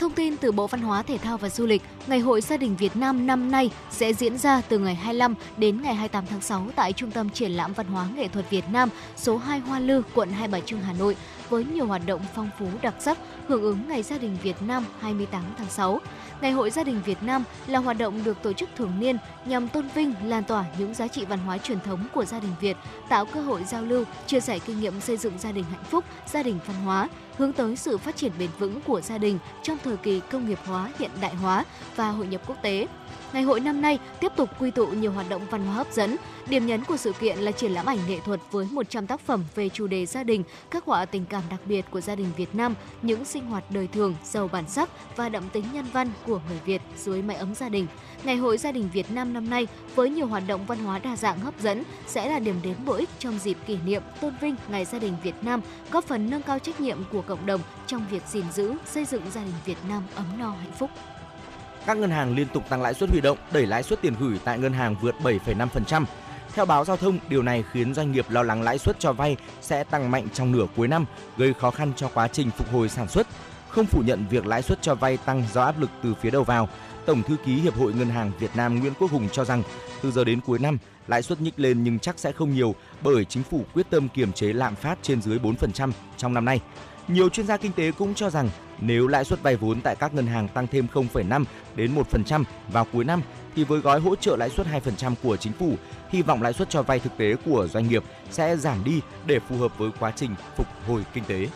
Thông tin từ Bộ Văn hóa Thể thao và Du lịch, Ngày hội gia đình Việt Nam năm nay sẽ diễn ra từ ngày 25 đến ngày 28 tháng 6 tại Trung tâm Triển lãm Văn hóa Nghệ thuật Việt Nam, số 2 Hoa Lư, quận Hai Bà Trưng, Hà Nội với nhiều hoạt động phong phú đặc sắc hưởng ứng Ngày gia đình Việt Nam 28 tháng 6. Ngày hội gia đình Việt Nam là hoạt động được tổ chức thường niên nhằm tôn vinh, lan tỏa những giá trị văn hóa truyền thống của gia đình Việt, tạo cơ hội giao lưu, chia sẻ kinh nghiệm xây dựng gia đình hạnh phúc, gia đình văn hóa, hướng tới sự phát triển bền vững của gia đình trong thời kỳ công nghiệp hóa, hiện đại hóa và hội nhập quốc tế. Ngày hội năm nay tiếp tục quy tụ nhiều hoạt động văn hóa hấp dẫn. Điểm nhấn của sự kiện là triển lãm ảnh nghệ thuật với 100 tác phẩm về chủ đề gia đình, các họa tình cảm đặc biệt của gia đình Việt Nam, những sinh hoạt đời thường, giàu bản sắc và đậm tính nhân văn của người Việt dưới mái ấm gia đình. Ngày hội gia đình Việt Nam năm nay với nhiều hoạt động văn hóa đa dạng hấp dẫn sẽ là điểm đến bổ ích trong dịp kỷ niệm tôn vinh Ngày gia đình Việt Nam, góp phần nâng cao trách nhiệm của cộng đồng trong việc gìn giữ, xây dựng gia đình Việt Nam ấm no hạnh phúc các ngân hàng liên tục tăng lãi suất huy động, đẩy lãi suất tiền gửi tại ngân hàng vượt 7,5%. Theo báo giao thông, điều này khiến doanh nghiệp lo lắng lãi suất cho vay sẽ tăng mạnh trong nửa cuối năm, gây khó khăn cho quá trình phục hồi sản xuất. Không phủ nhận việc lãi suất cho vay tăng do áp lực từ phía đầu vào, Tổng thư ký Hiệp hội Ngân hàng Việt Nam Nguyễn Quốc Hùng cho rằng từ giờ đến cuối năm, lãi suất nhích lên nhưng chắc sẽ không nhiều bởi chính phủ quyết tâm kiềm chế lạm phát trên dưới 4% trong năm nay. Nhiều chuyên gia kinh tế cũng cho rằng nếu lãi suất vay vốn tại các ngân hàng tăng thêm 0,5 đến 1% vào cuối năm thì với gói hỗ trợ lãi suất 2% của chính phủ, hy vọng lãi suất cho vay thực tế của doanh nghiệp sẽ giảm đi để phù hợp với quá trình phục hồi kinh tế.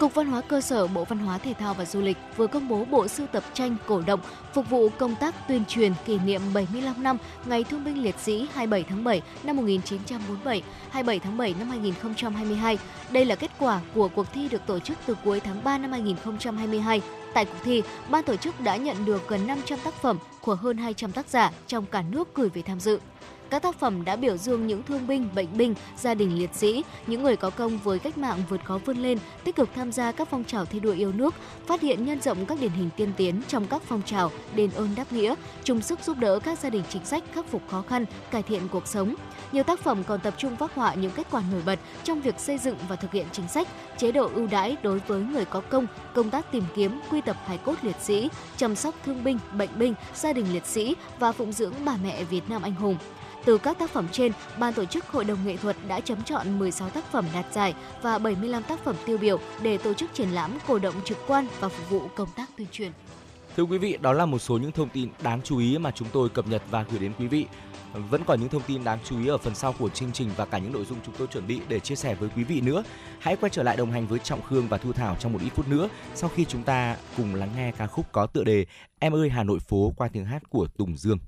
Cục Văn hóa cơ sở Bộ Văn hóa Thể thao và Du lịch vừa công bố bộ sưu tập tranh cổ động phục vụ công tác tuyên truyền kỷ niệm 75 năm Ngày Thương binh Liệt sĩ 27 tháng 7 năm 1947, 27 tháng 7 năm 2022. Đây là kết quả của cuộc thi được tổ chức từ cuối tháng 3 năm 2022. Tại cuộc thi, ban tổ chức đã nhận được gần 500 tác phẩm của hơn 200 tác giả trong cả nước gửi về tham dự. Các tác phẩm đã biểu dương những thương binh, bệnh binh, gia đình liệt sĩ, những người có công với cách mạng vượt khó vươn lên, tích cực tham gia các phong trào thi đua yêu nước, phát hiện nhân rộng các điển hình tiên tiến trong các phong trào đền ơn đáp nghĩa, chung sức giúp đỡ các gia đình chính sách khắc phục khó khăn, cải thiện cuộc sống. Nhiều tác phẩm còn tập trung phác họa những kết quả nổi bật trong việc xây dựng và thực hiện chính sách, chế độ ưu đãi đối với người có công, công tác tìm kiếm, quy tập hài cốt liệt sĩ, chăm sóc thương binh, bệnh binh, gia đình liệt sĩ và phụng dưỡng bà mẹ Việt Nam anh hùng. Từ các tác phẩm trên, ban tổ chức Hội đồng nghệ thuật đã chấm chọn 16 tác phẩm đạt giải và 75 tác phẩm tiêu biểu để tổ chức triển lãm cổ động trực quan và phục vụ công tác tuyên truyền. Thưa quý vị, đó là một số những thông tin đáng chú ý mà chúng tôi cập nhật và gửi đến quý vị. Vẫn còn những thông tin đáng chú ý ở phần sau của chương trình và cả những nội dung chúng tôi chuẩn bị để chia sẻ với quý vị nữa. Hãy quay trở lại đồng hành với Trọng Khương và Thu Thảo trong một ít phút nữa sau khi chúng ta cùng lắng nghe ca khúc có tựa đề Em ơi Hà Nội phố qua tiếng hát của Tùng Dương.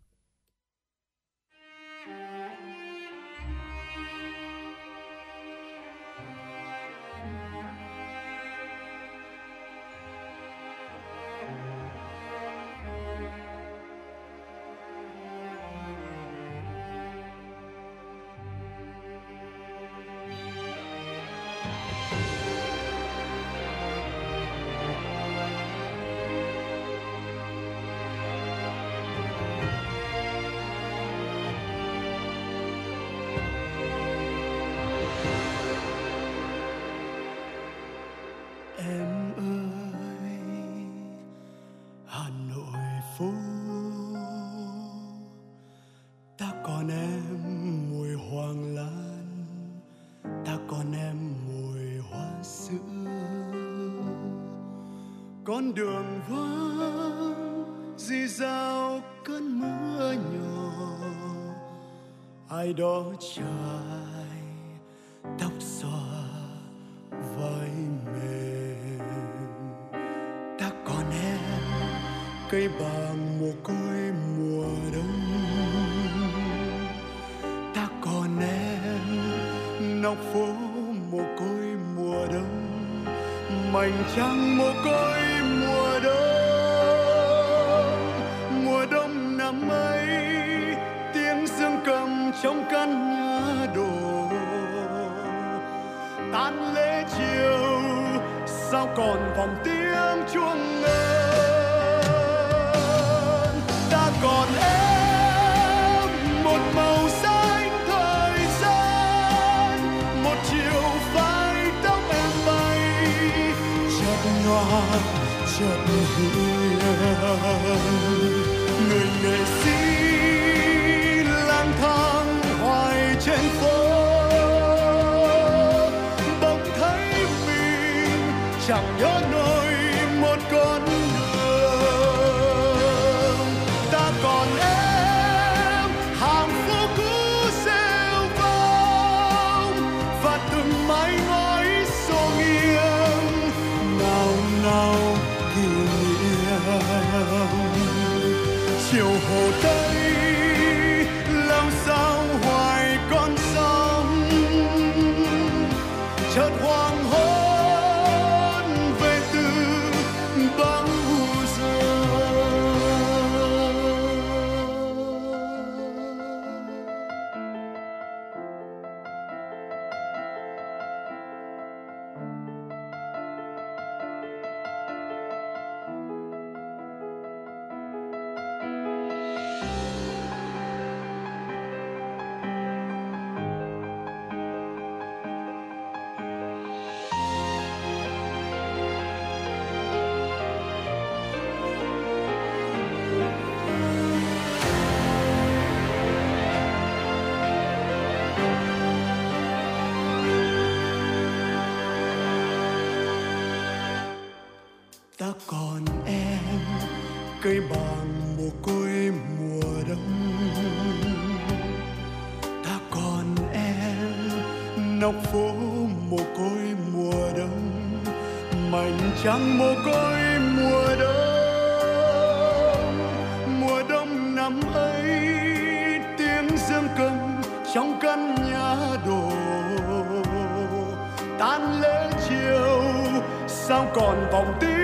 Ta còn em, cây bằng mồ côi mùa đông. Ta còn em nóc phố mồ côi mùa đông, mảnh trăng mồ côi mùa đông. Mùa đông năm ấy, tiếng dương cầm trong căn nhà đổ. Tan lễ chiều, sao còn vòng tim?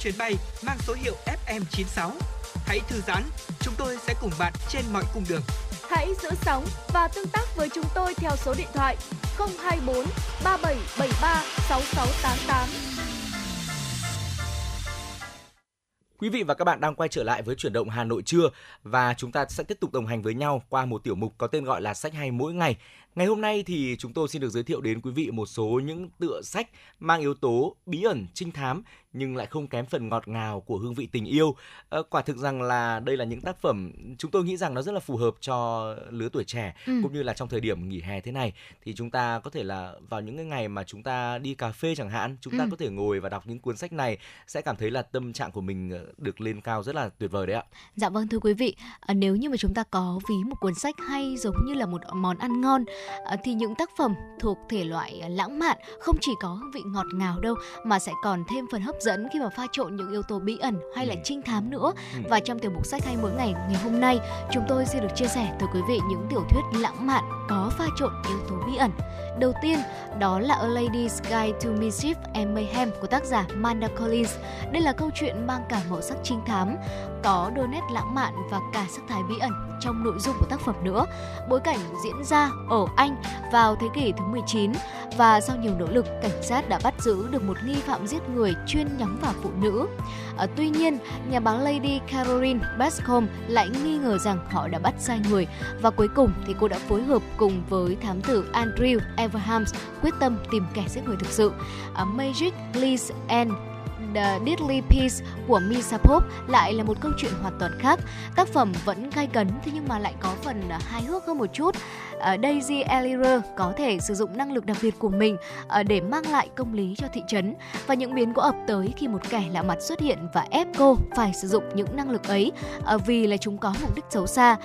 Chuyến bay mang số hiệu FM96. Hãy thư giãn, chúng tôi sẽ cùng bạn trên mọi cung đường. Hãy giữ sóng và tương tác với chúng tôi theo số điện thoại 024 3773 6688. Quý vị và các bạn đang quay trở lại với chuyển động Hà Nội trưa và chúng ta sẽ tiếp tục đồng hành với nhau qua một tiểu mục có tên gọi là sách hay mỗi ngày. Ngày hôm nay thì chúng tôi xin được giới thiệu đến quý vị một số những tựa sách mang yếu tố bí ẩn, trinh thám nhưng lại không kém phần ngọt ngào của hương vị tình yêu. À, quả thực rằng là đây là những tác phẩm chúng tôi nghĩ rằng nó rất là phù hợp cho lứa tuổi trẻ ừ. cũng như là trong thời điểm nghỉ hè thế này thì chúng ta có thể là vào những cái ngày mà chúng ta đi cà phê chẳng hạn, chúng ta ừ. có thể ngồi và đọc những cuốn sách này sẽ cảm thấy là tâm trạng của mình ờ, được lên cao rất là tuyệt vời đấy ạ. Dạ vâng thưa quý vị, à, nếu như mà chúng ta có ví một cuốn sách hay giống như là một món ăn ngon thì những tác phẩm thuộc thể loại lãng mạn không chỉ có vị ngọt ngào đâu mà sẽ còn thêm phần hấp dẫn khi mà pha trộn những yếu tố bí ẩn hay là ừ. trinh thám nữa. Ừ. Và trong tiểu mục sách hay mỗi ngày ngày hôm nay, chúng tôi sẽ được chia sẻ tới quý vị những tiểu thuyết lãng mạn có pha trộn yếu tố bí ẩn. Đầu tiên, đó là A Lady's Guide to Mischief and Mayhem của tác giả Manda Collins. Đây là câu chuyện mang cả màu sắc trinh thám, có đôi nét lãng mạn và cả sắc thái bí ẩn trong nội dung của tác phẩm nữa. Bối cảnh diễn ra ở anh vào thế kỷ thứ 19 và sau nhiều nỗ lực, cảnh sát đã bắt giữ được một nghi phạm giết người chuyên nhắm vào phụ nữ. À, tuy nhiên, nhà báo Lady Caroline Bascom lại nghi ngờ rằng họ đã bắt sai người và cuối cùng thì cô đã phối hợp cùng với thám tử Andrew Everhams quyết tâm tìm kẻ giết người thực sự. À, Magic Liz and The uh, Deadly Peace của Misa Pop lại là một câu chuyện hoàn toàn khác. Tác phẩm vẫn gay cấn thế nhưng mà lại có phần ờ, hài hước hơn một chút. Ờ, Daisy Elira có thể sử dụng năng lực đặc biệt của mình ờ, để mang lại công lý cho thị trấn và những biến cố ập tới khi một kẻ lạ mặt xuất hiện và ép cô phải sử dụng những năng lực ấy vì là chúng có mục đích xấu xa.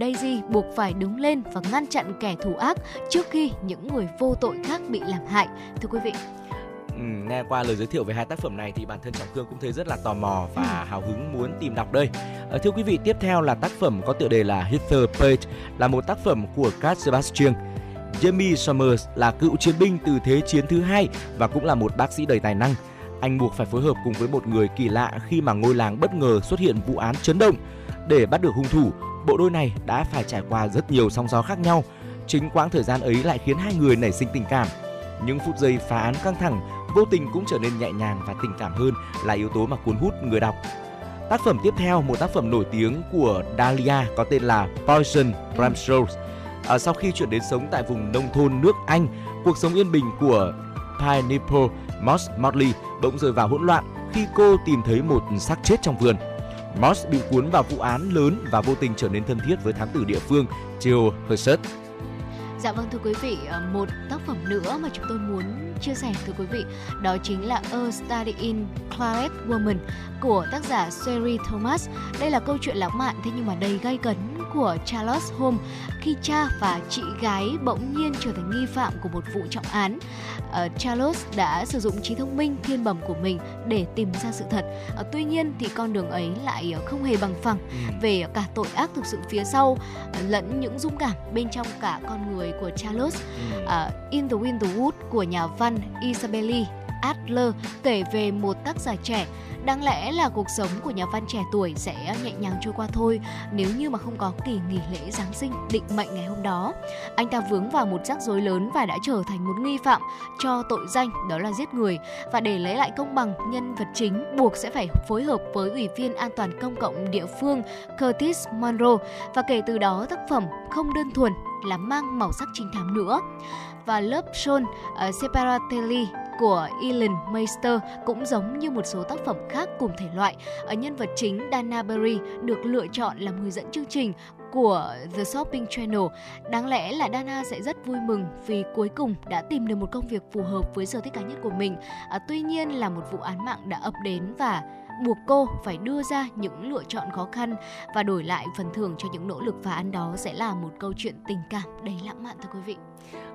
Daisy buộc phải đứng lên và ngăn chặn kẻ thù ác trước khi những người vô tội khác bị làm hại. Thưa quý vị, Ừ, nghe qua lời giới thiệu về hai tác phẩm này thì bản thân Trọng Khương cũng thấy rất là tò mò và ừ. hào hứng muốn tìm đọc đây. À, thưa quý vị, tiếp theo là tác phẩm có tựa đề là Hither Page, là một tác phẩm của Cat Sebastian. Jamie Summers là cựu chiến binh từ Thế chiến thứ hai và cũng là một bác sĩ đầy tài năng. Anh buộc phải phối hợp cùng với một người kỳ lạ khi mà ngôi làng bất ngờ xuất hiện vụ án chấn động. Để bắt được hung thủ, bộ đôi này đã phải trải qua rất nhiều sóng gió khác nhau. Chính quãng thời gian ấy lại khiến hai người nảy sinh tình cảm. Những phút giây phá án căng thẳng vô tình cũng trở nên nhẹ nhàng và tình cảm hơn là yếu tố mà cuốn hút người đọc. Tác phẩm tiếp theo, một tác phẩm nổi tiếng của Dahlia có tên là Poison Ramsrose. À, sau khi chuyển đến sống tại vùng nông thôn nước Anh, cuộc sống yên bình của Pineapple Moss Motley bỗng rơi vào hỗn loạn khi cô tìm thấy một xác chết trong vườn. Moss bị cuốn vào vụ án lớn và vô tình trở nên thân thiết với thám tử địa phương Jill Herseth. Dạ vâng thưa quý vị, à, một tác phẩm nữa mà chúng tôi muốn chia sẻ thưa quý vị đó chính là A Study in Quiet Woman của tác giả Sherry Thomas. Đây là câu chuyện lãng mạn thế nhưng mà đầy gay cấn của Charlotte Holmes khi cha và chị gái bỗng nhiên trở thành nghi phạm của một vụ trọng án. Uh, Charlotte đã sử dụng trí thông minh thiên bẩm của mình để tìm ra sự thật. Uh, tuy nhiên thì con đường ấy lại không hề bằng phẳng ừ. về cả tội ác thực sự phía sau lẫn những dung cảm bên trong cả con người của Charlotte. Uh, In the Wind the Wood của nhà văn Isabelle Adler kể về một tác giả trẻ. Đáng lẽ là cuộc sống của nhà văn trẻ tuổi sẽ nhẹ nhàng trôi qua thôi, nếu như mà không có kỳ nghỉ lễ Giáng sinh định mệnh ngày hôm đó. Anh ta vướng vào một rắc rối lớn và đã trở thành một nghi phạm cho tội danh, đó là giết người. Và để lấy lại công bằng, nhân vật chính buộc sẽ phải phối hợp với ủy viên an toàn công cộng địa phương Curtis Monroe và kể từ đó tác phẩm không đơn thuần là mang màu sắc trinh thám nữa và lớp Son uh, ờ, Separatelli của Ellen Meister cũng giống như một số tác phẩm khác cùng thể loại. Ở nhân vật chính Dana Berry được lựa chọn làm người dẫn chương trình của The Shopping Channel. Đáng lẽ là Dana sẽ rất vui mừng vì cuối cùng đã tìm được một công việc phù hợp với sở thích cá nhân của mình. À, tuy nhiên là một vụ án mạng đã ập đến và buộc cô phải đưa ra những lựa chọn khó khăn và đổi lại phần thưởng cho những nỗ lực phá án đó sẽ là một câu chuyện tình cảm đầy lãng mạn thưa quý vị.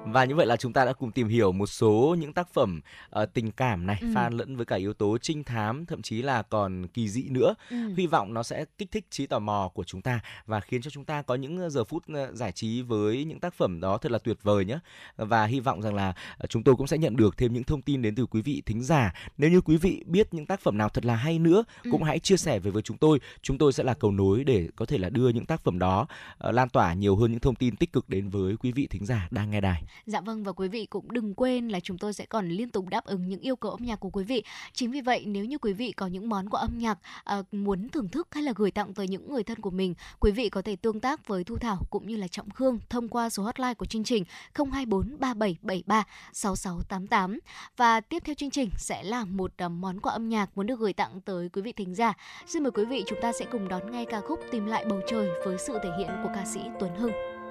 Và như vậy là chúng ta đã cùng tìm hiểu một số những tác phẩm uh, tình cảm này, ừ. pha lẫn với cả yếu tố trinh thám, thậm chí là còn kỳ dị nữa. Ừ. Hy vọng nó sẽ kích thích trí tò mò của chúng ta và khiến cho chúng ta có những ờ, giờ phút ờ, giải trí với những tác phẩm đó thật là tuyệt vời nhé. Và hy vọng rằng là chúng tôi cũng sẽ nhận được thêm những thông tin đến từ quý vị thính giả. Nếu như quý vị biết những tác phẩm nào thật là hay nữa, ừ. cũng hãy chia sẻ về với chúng tôi. Chúng tôi sẽ là cầu nối để có thể là đưa những tác phẩm đó uh, lan tỏa nhiều hơn những thông tin tích cực đến với quý vị thính giả đang nghe đài. Dạ vâng và quý vị cũng đừng quên là chúng tôi sẽ còn liên tục đáp ứng những yêu cầu âm nhạc của quý vị. Chính vì vậy nếu như quý vị có những món quà âm nhạc à, muốn thưởng thức hay là gửi tặng tới những người thân của mình, quý vị có thể tương tác với Thu Thảo cũng như là Trọng Khương thông qua số hotline của chương trình 024 3773 6688. Và tiếp theo chương trình sẽ là một à, món quà âm nhạc muốn được gửi tặng tới quý vị thính giả. Xin mời quý vị chúng ta sẽ cùng đón nghe ca khúc Tìm lại bầu trời với sự thể hiện của ca sĩ Tuấn Hưng.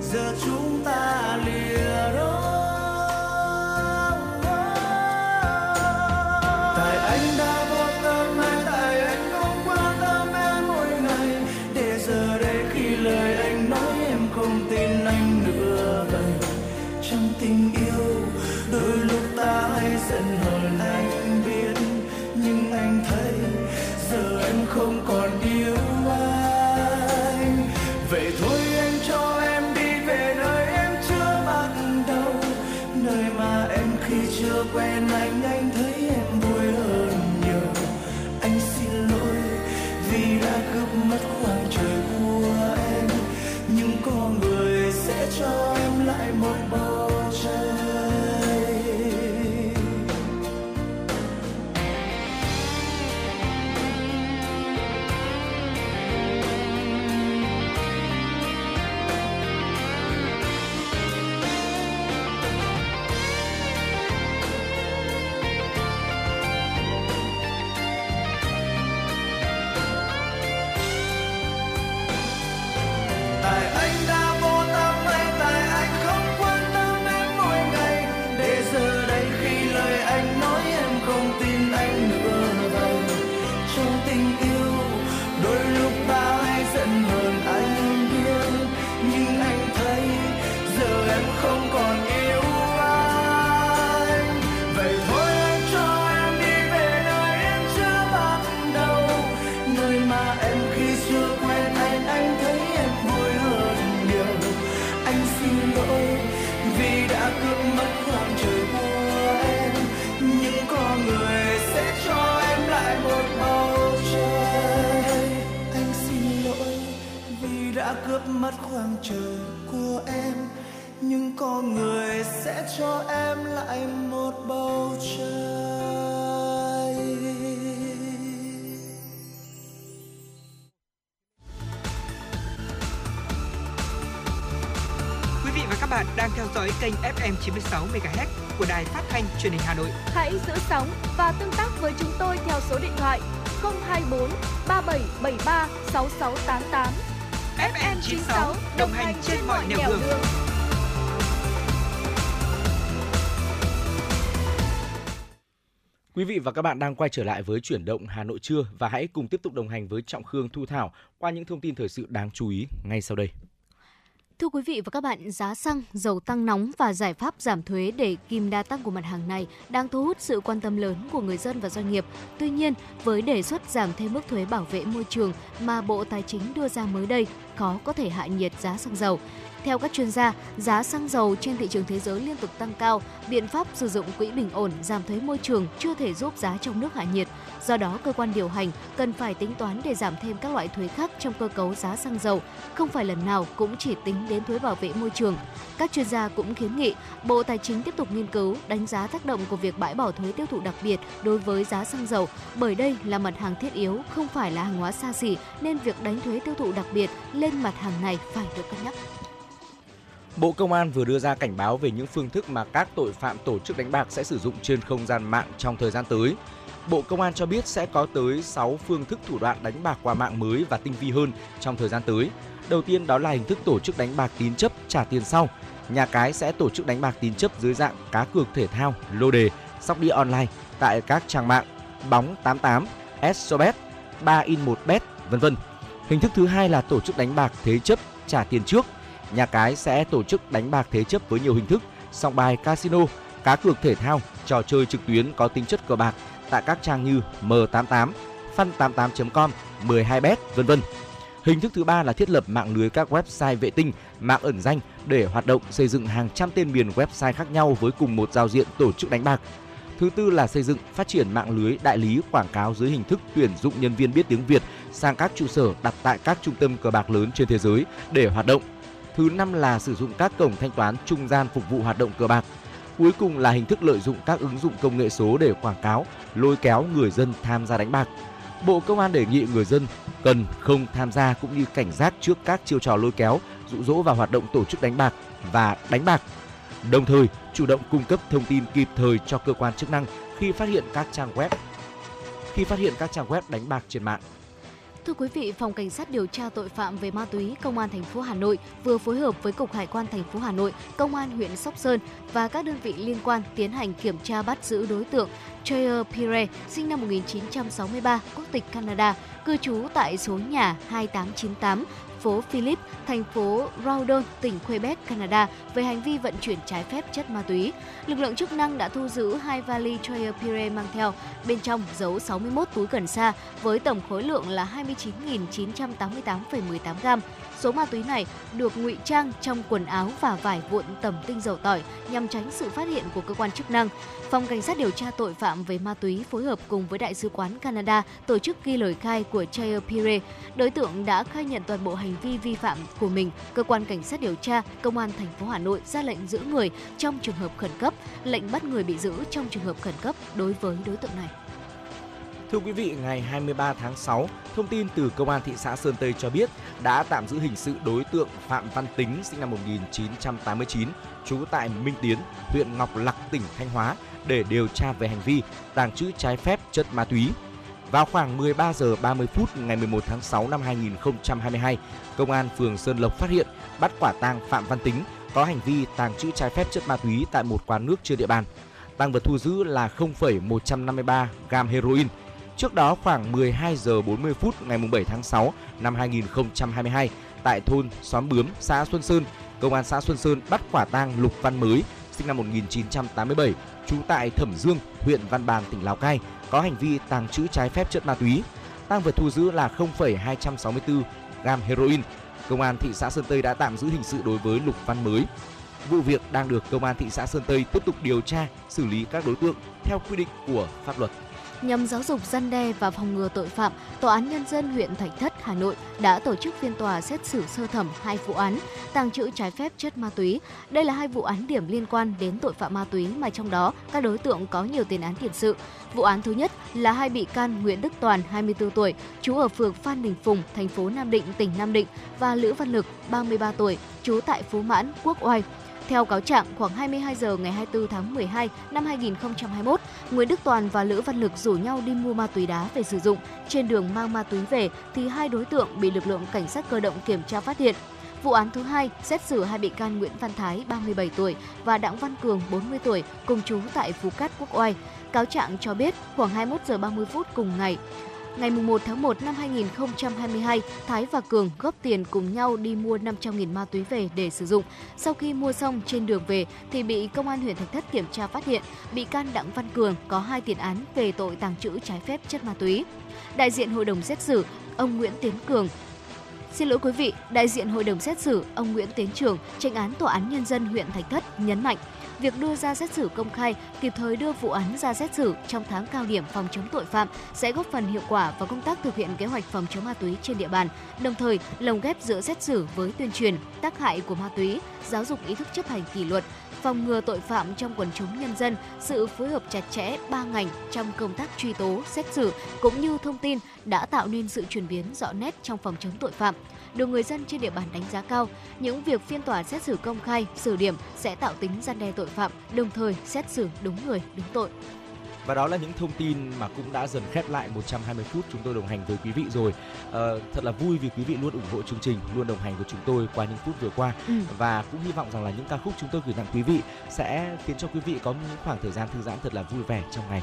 giờ chúng ta lìa đôi trời của em nhưng con người sẽ cho em lại một bầu trời Quý vị và các bạn đang theo dõi kênh FM 96 MHz của đài phát thanh truyền hình Hà Nội. Hãy giữ sóng và tương tác với chúng tôi theo số điện thoại 024 3773 6688. FM 96 đồng hành trên mọi nẻo đường. Quý vị và các bạn đang quay trở lại với chuyển động Hà Nội trưa và hãy cùng tiếp tục đồng hành với Trọng Khương Thu Thảo qua những thông tin thời sự đáng chú ý ngay sau đây. Thưa quý vị và các bạn, giá xăng, dầu tăng nóng và giải pháp giảm thuế để kìm đa tăng của mặt hàng này đang thu hút sự quan tâm lớn của người dân và doanh nghiệp. Tuy nhiên, với đề xuất giảm thêm mức thuế bảo vệ môi trường mà Bộ Tài chính đưa ra mới đây, khó có thể hạ nhiệt giá xăng dầu. Theo các chuyên gia, giá xăng dầu trên thị trường thế giới liên tục tăng cao, biện pháp sử dụng quỹ bình ổn giảm thuế môi trường chưa thể giúp giá trong nước hạ nhiệt. Do đó, cơ quan điều hành cần phải tính toán để giảm thêm các loại thuế khác trong cơ cấu giá xăng dầu, không phải lần nào cũng chỉ tính đến thuế bảo vệ môi trường. Các chuyên gia cũng kiến nghị Bộ Tài chính tiếp tục nghiên cứu, đánh giá tác động của việc bãi bỏ thuế tiêu thụ đặc biệt đối với giá xăng dầu, bởi đây là mặt hàng thiết yếu, không phải là hàng hóa xa xỉ, nên việc đánh thuế tiêu thụ đặc biệt lên mặt hàng này phải được cân nhắc. Bộ Công an vừa đưa ra cảnh báo về những phương thức mà các tội phạm tổ chức đánh bạc sẽ sử dụng trên không gian mạng trong thời gian tới. Bộ Công an cho biết sẽ có tới 6 phương thức thủ đoạn đánh bạc qua mạng mới và tinh vi hơn trong thời gian tới. Đầu tiên đó là hình thức tổ chức đánh bạc tín chấp trả tiền sau. Nhà cái sẽ tổ chức đánh bạc tín chấp dưới dạng cá cược thể thao, lô đề, sóc đĩa online tại các trang mạng bóng 88, Sobet, 3 in 1 bet, vân vân. Hình thức thứ hai là tổ chức đánh bạc thế chấp trả tiền trước. Nhà cái sẽ tổ chức đánh bạc thế chấp với nhiều hình thức, song bài casino, cá cược thể thao, trò chơi trực tuyến có tính chất cờ bạc tại các trang như M88, fun88.com, 12bet, vân vân. Hình thức thứ ba là thiết lập mạng lưới các website vệ tinh, mạng ẩn danh để hoạt động xây dựng hàng trăm tên miền website khác nhau với cùng một giao diện tổ chức đánh bạc. Thứ tư là xây dựng, phát triển mạng lưới đại lý quảng cáo dưới hình thức tuyển dụng nhân viên biết tiếng Việt sang các trụ sở đặt tại các trung tâm cờ bạc lớn trên thế giới để hoạt động. Thứ năm là sử dụng các cổng thanh toán trung gian phục vụ hoạt động cờ bạc. Cuối cùng là hình thức lợi dụng các ứng dụng công nghệ số để quảng cáo, lôi kéo người dân tham gia đánh bạc. Bộ Công an đề nghị người dân cần không tham gia cũng như cảnh giác trước các chiêu trò lôi kéo, dụ dỗ vào hoạt động tổ chức đánh bạc và đánh bạc. Đồng thời, chủ động cung cấp thông tin kịp thời cho cơ quan chức năng khi phát hiện các trang web khi phát hiện các trang web đánh bạc trên mạng. Thưa quý vị, Phòng Cảnh sát điều tra tội phạm về ma túy Công an thành phố Hà Nội vừa phối hợp với Cục Hải quan thành phố Hà Nội, Công an huyện Sóc Sơn và các đơn vị liên quan tiến hành kiểm tra bắt giữ đối tượng Chayer Pire, sinh năm 1963, quốc tịch Canada, cư trú tại số nhà 2898 phố Philip, thành phố Rawdon, tỉnh Quebec, Canada về hành vi vận chuyển trái phép chất ma túy. Lực lượng chức năng đã thu giữ hai vali Troyer Pire mang theo, bên trong giấu 61 túi cần sa với tổng khối lượng là 29.988,18 gram. Số ma túy này được ngụy trang trong quần áo và vải vụn tẩm tinh dầu tỏi nhằm tránh sự phát hiện của cơ quan chức năng. Phòng Cảnh sát điều tra tội phạm về ma túy phối hợp cùng với Đại sứ quán Canada tổ chức ghi lời khai của Chayer Pire. Đối tượng đã khai nhận toàn bộ hành vi vi phạm của mình. Cơ quan Cảnh sát điều tra Công an thành phố Hà Nội ra lệnh giữ người trong trường hợp khẩn cấp, lệnh bắt người bị giữ trong trường hợp khẩn cấp đối với đối tượng này. Thưa quý vị, ngày 23 tháng 6, thông tin từ Công an thị xã Sơn Tây cho biết đã tạm giữ hình sự đối tượng Phạm Văn Tính sinh năm 1989, trú tại Minh Tiến, huyện Ngọc Lặc, tỉnh Thanh Hóa để điều tra về hành vi tàng trữ trái phép chất ma túy. Vào khoảng 13 giờ 30 phút ngày 11 tháng 6 năm 2022, Công an phường Sơn Lộc phát hiện bắt quả tang Phạm Văn Tính có hành vi tàng trữ trái phép chất ma túy tại một quán nước trên địa bàn. Tăng vật thu giữ là 0,153 gam heroin. Trước đó khoảng 12 giờ 40 phút ngày 7 tháng 6 năm 2022 tại thôn Xóm Bướm, xã Xuân Sơn, Công an xã Xuân Sơn bắt quả tang Lục Văn Mới, sinh năm 1987, trú tại Thẩm Dương, huyện Văn Bàn, tỉnh Lào Cai, có hành vi tàng trữ trái phép chất ma túy. Tăng vật thu giữ là 0,264 gam heroin. Công an thị xã Sơn Tây đã tạm giữ hình sự đối với Lục Văn Mới. Vụ việc đang được Công an thị xã Sơn Tây tiếp tục điều tra, xử lý các đối tượng theo quy định của pháp luật. Nhằm giáo dục gian đe và phòng ngừa tội phạm, Tòa án Nhân dân huyện Thạch Thất, Hà Nội đã tổ chức phiên tòa xét xử sơ thẩm hai vụ án tàng trữ trái phép chất ma túy. Đây là hai vụ án điểm liên quan đến tội phạm ma túy mà trong đó các đối tượng có nhiều tiền án tiền sự. Vụ án thứ nhất là hai bị can Nguyễn Đức Toàn, 24 tuổi, trú ở phường Phan Đình Phùng, thành phố Nam Định, tỉnh Nam Định và Lữ Văn Lực, 33 tuổi, trú tại Phú Mãn, Quốc Oai. Theo cáo trạng, khoảng 22 giờ ngày 24 tháng 12 năm 2021, Nguyễn Đức Toàn và Lữ Văn Lực rủ nhau đi mua ma túy đá về sử dụng. Trên đường mang ma túy về thì hai đối tượng bị lực lượng cảnh sát cơ động kiểm tra phát hiện. Vụ án thứ hai xét xử hai bị can Nguyễn Văn Thái 37 tuổi và Đặng Văn Cường 40 tuổi cùng chú tại Phú Cát Quốc Oai. Cáo trạng cho biết khoảng 21 giờ 30 phút cùng ngày, Ngày 1 tháng 1 năm 2022, Thái và Cường góp tiền cùng nhau đi mua 500.000 ma túy về để sử dụng. Sau khi mua xong trên đường về thì bị công an huyện Thạch Thất kiểm tra phát hiện bị can Đặng Văn Cường có hai tiền án về tội tàng trữ trái phép chất ma túy. Đại diện hội đồng xét xử, ông Nguyễn Tiến Cường Xin lỗi quý vị, đại diện hội đồng xét xử, ông Nguyễn Tiến Trường, tranh án tòa án nhân dân huyện Thạch Thất nhấn mạnh việc đưa ra xét xử công khai, kịp thời đưa vụ án ra xét xử trong tháng cao điểm phòng chống tội phạm sẽ góp phần hiệu quả vào công tác thực hiện kế hoạch phòng chống ma túy trên địa bàn, đồng thời lồng ghép giữa xét xử với tuyên truyền tác hại của ma túy, giáo dục ý thức chấp hành kỷ luật, phòng ngừa tội phạm trong quần chúng nhân dân, sự phối hợp chặt chẽ ba ngành trong công tác truy tố, xét xử cũng như thông tin đã tạo nên sự chuyển biến rõ nét trong phòng chống tội phạm được người dân trên địa bàn đánh giá cao. Những việc phiên tòa xét xử công khai, xử điểm sẽ tạo tính gian đe tội phạm, đồng thời xét xử đúng người, đúng tội. Và đó là những thông tin mà cũng đã dần khép lại 120 phút chúng tôi đồng hành với quý vị rồi. À, thật là vui vì quý vị luôn ủng hộ chương trình, luôn đồng hành với chúng tôi qua những phút vừa qua ừ. và cũng hy vọng rằng là những ca khúc chúng tôi gửi tặng quý vị sẽ khiến cho quý vị có những khoảng thời gian thư giãn thật là vui vẻ trong ngày.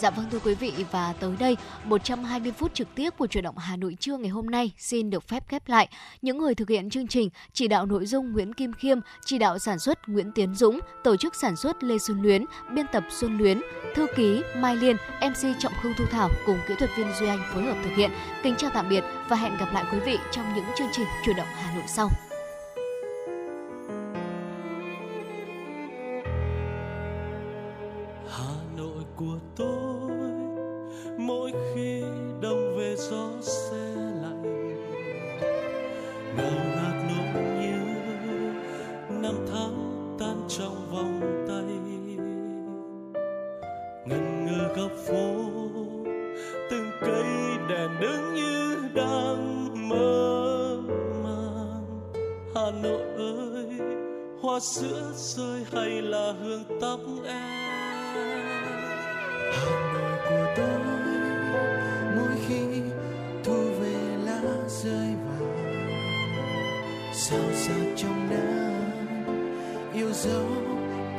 Dạ vâng thưa quý vị và tới đây 120 phút trực tiếp của chuyển động Hà Nội trưa ngày hôm nay xin được phép khép lại. Những người thực hiện chương trình chỉ đạo nội dung Nguyễn Kim Khiêm, chỉ đạo sản xuất Nguyễn Tiến Dũng, tổ chức sản xuất Lê Xuân Luyến, biên tập Xuân Luyến, thư ký Mai Liên, MC Trọng Khương Thu Thảo cùng kỹ thuật viên Duy Anh phối hợp thực hiện. Kính chào tạm biệt và hẹn gặp lại quý vị trong những chương trình chuyển động Hà Nội sau. Ngần góc phố, từng cây đèn đứng như đang mơ màng. Hà nội ơi, hoa sữa rơi hay là hương tóc em? Hà nội của tôi, mỗi khi thu về lá rơi vàng sao sao trong nắng yêu dấu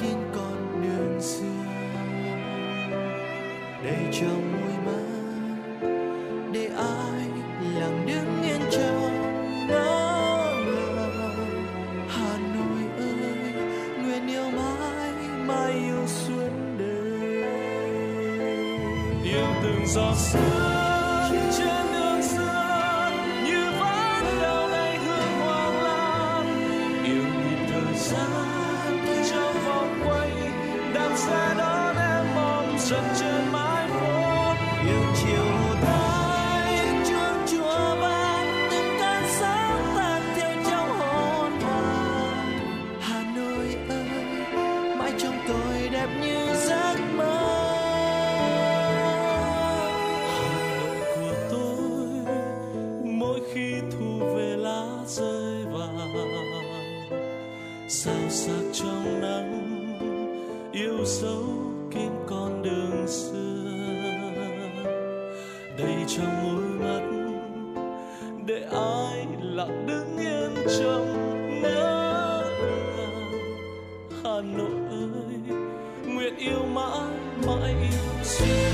kín con đường xưa để cho mùi mơ, để ai lặng đứng yên trong ngỡ ngàng hà nội ơi, nguyện yêu mãi mãi yêu suốt đời. Yêu từng giọt sương trên đường xưa, như vẫn đâu đây hương hoàng lan. Yêu nhịp thời gian trong vòng quay đang xa đó em mong chậm chờ to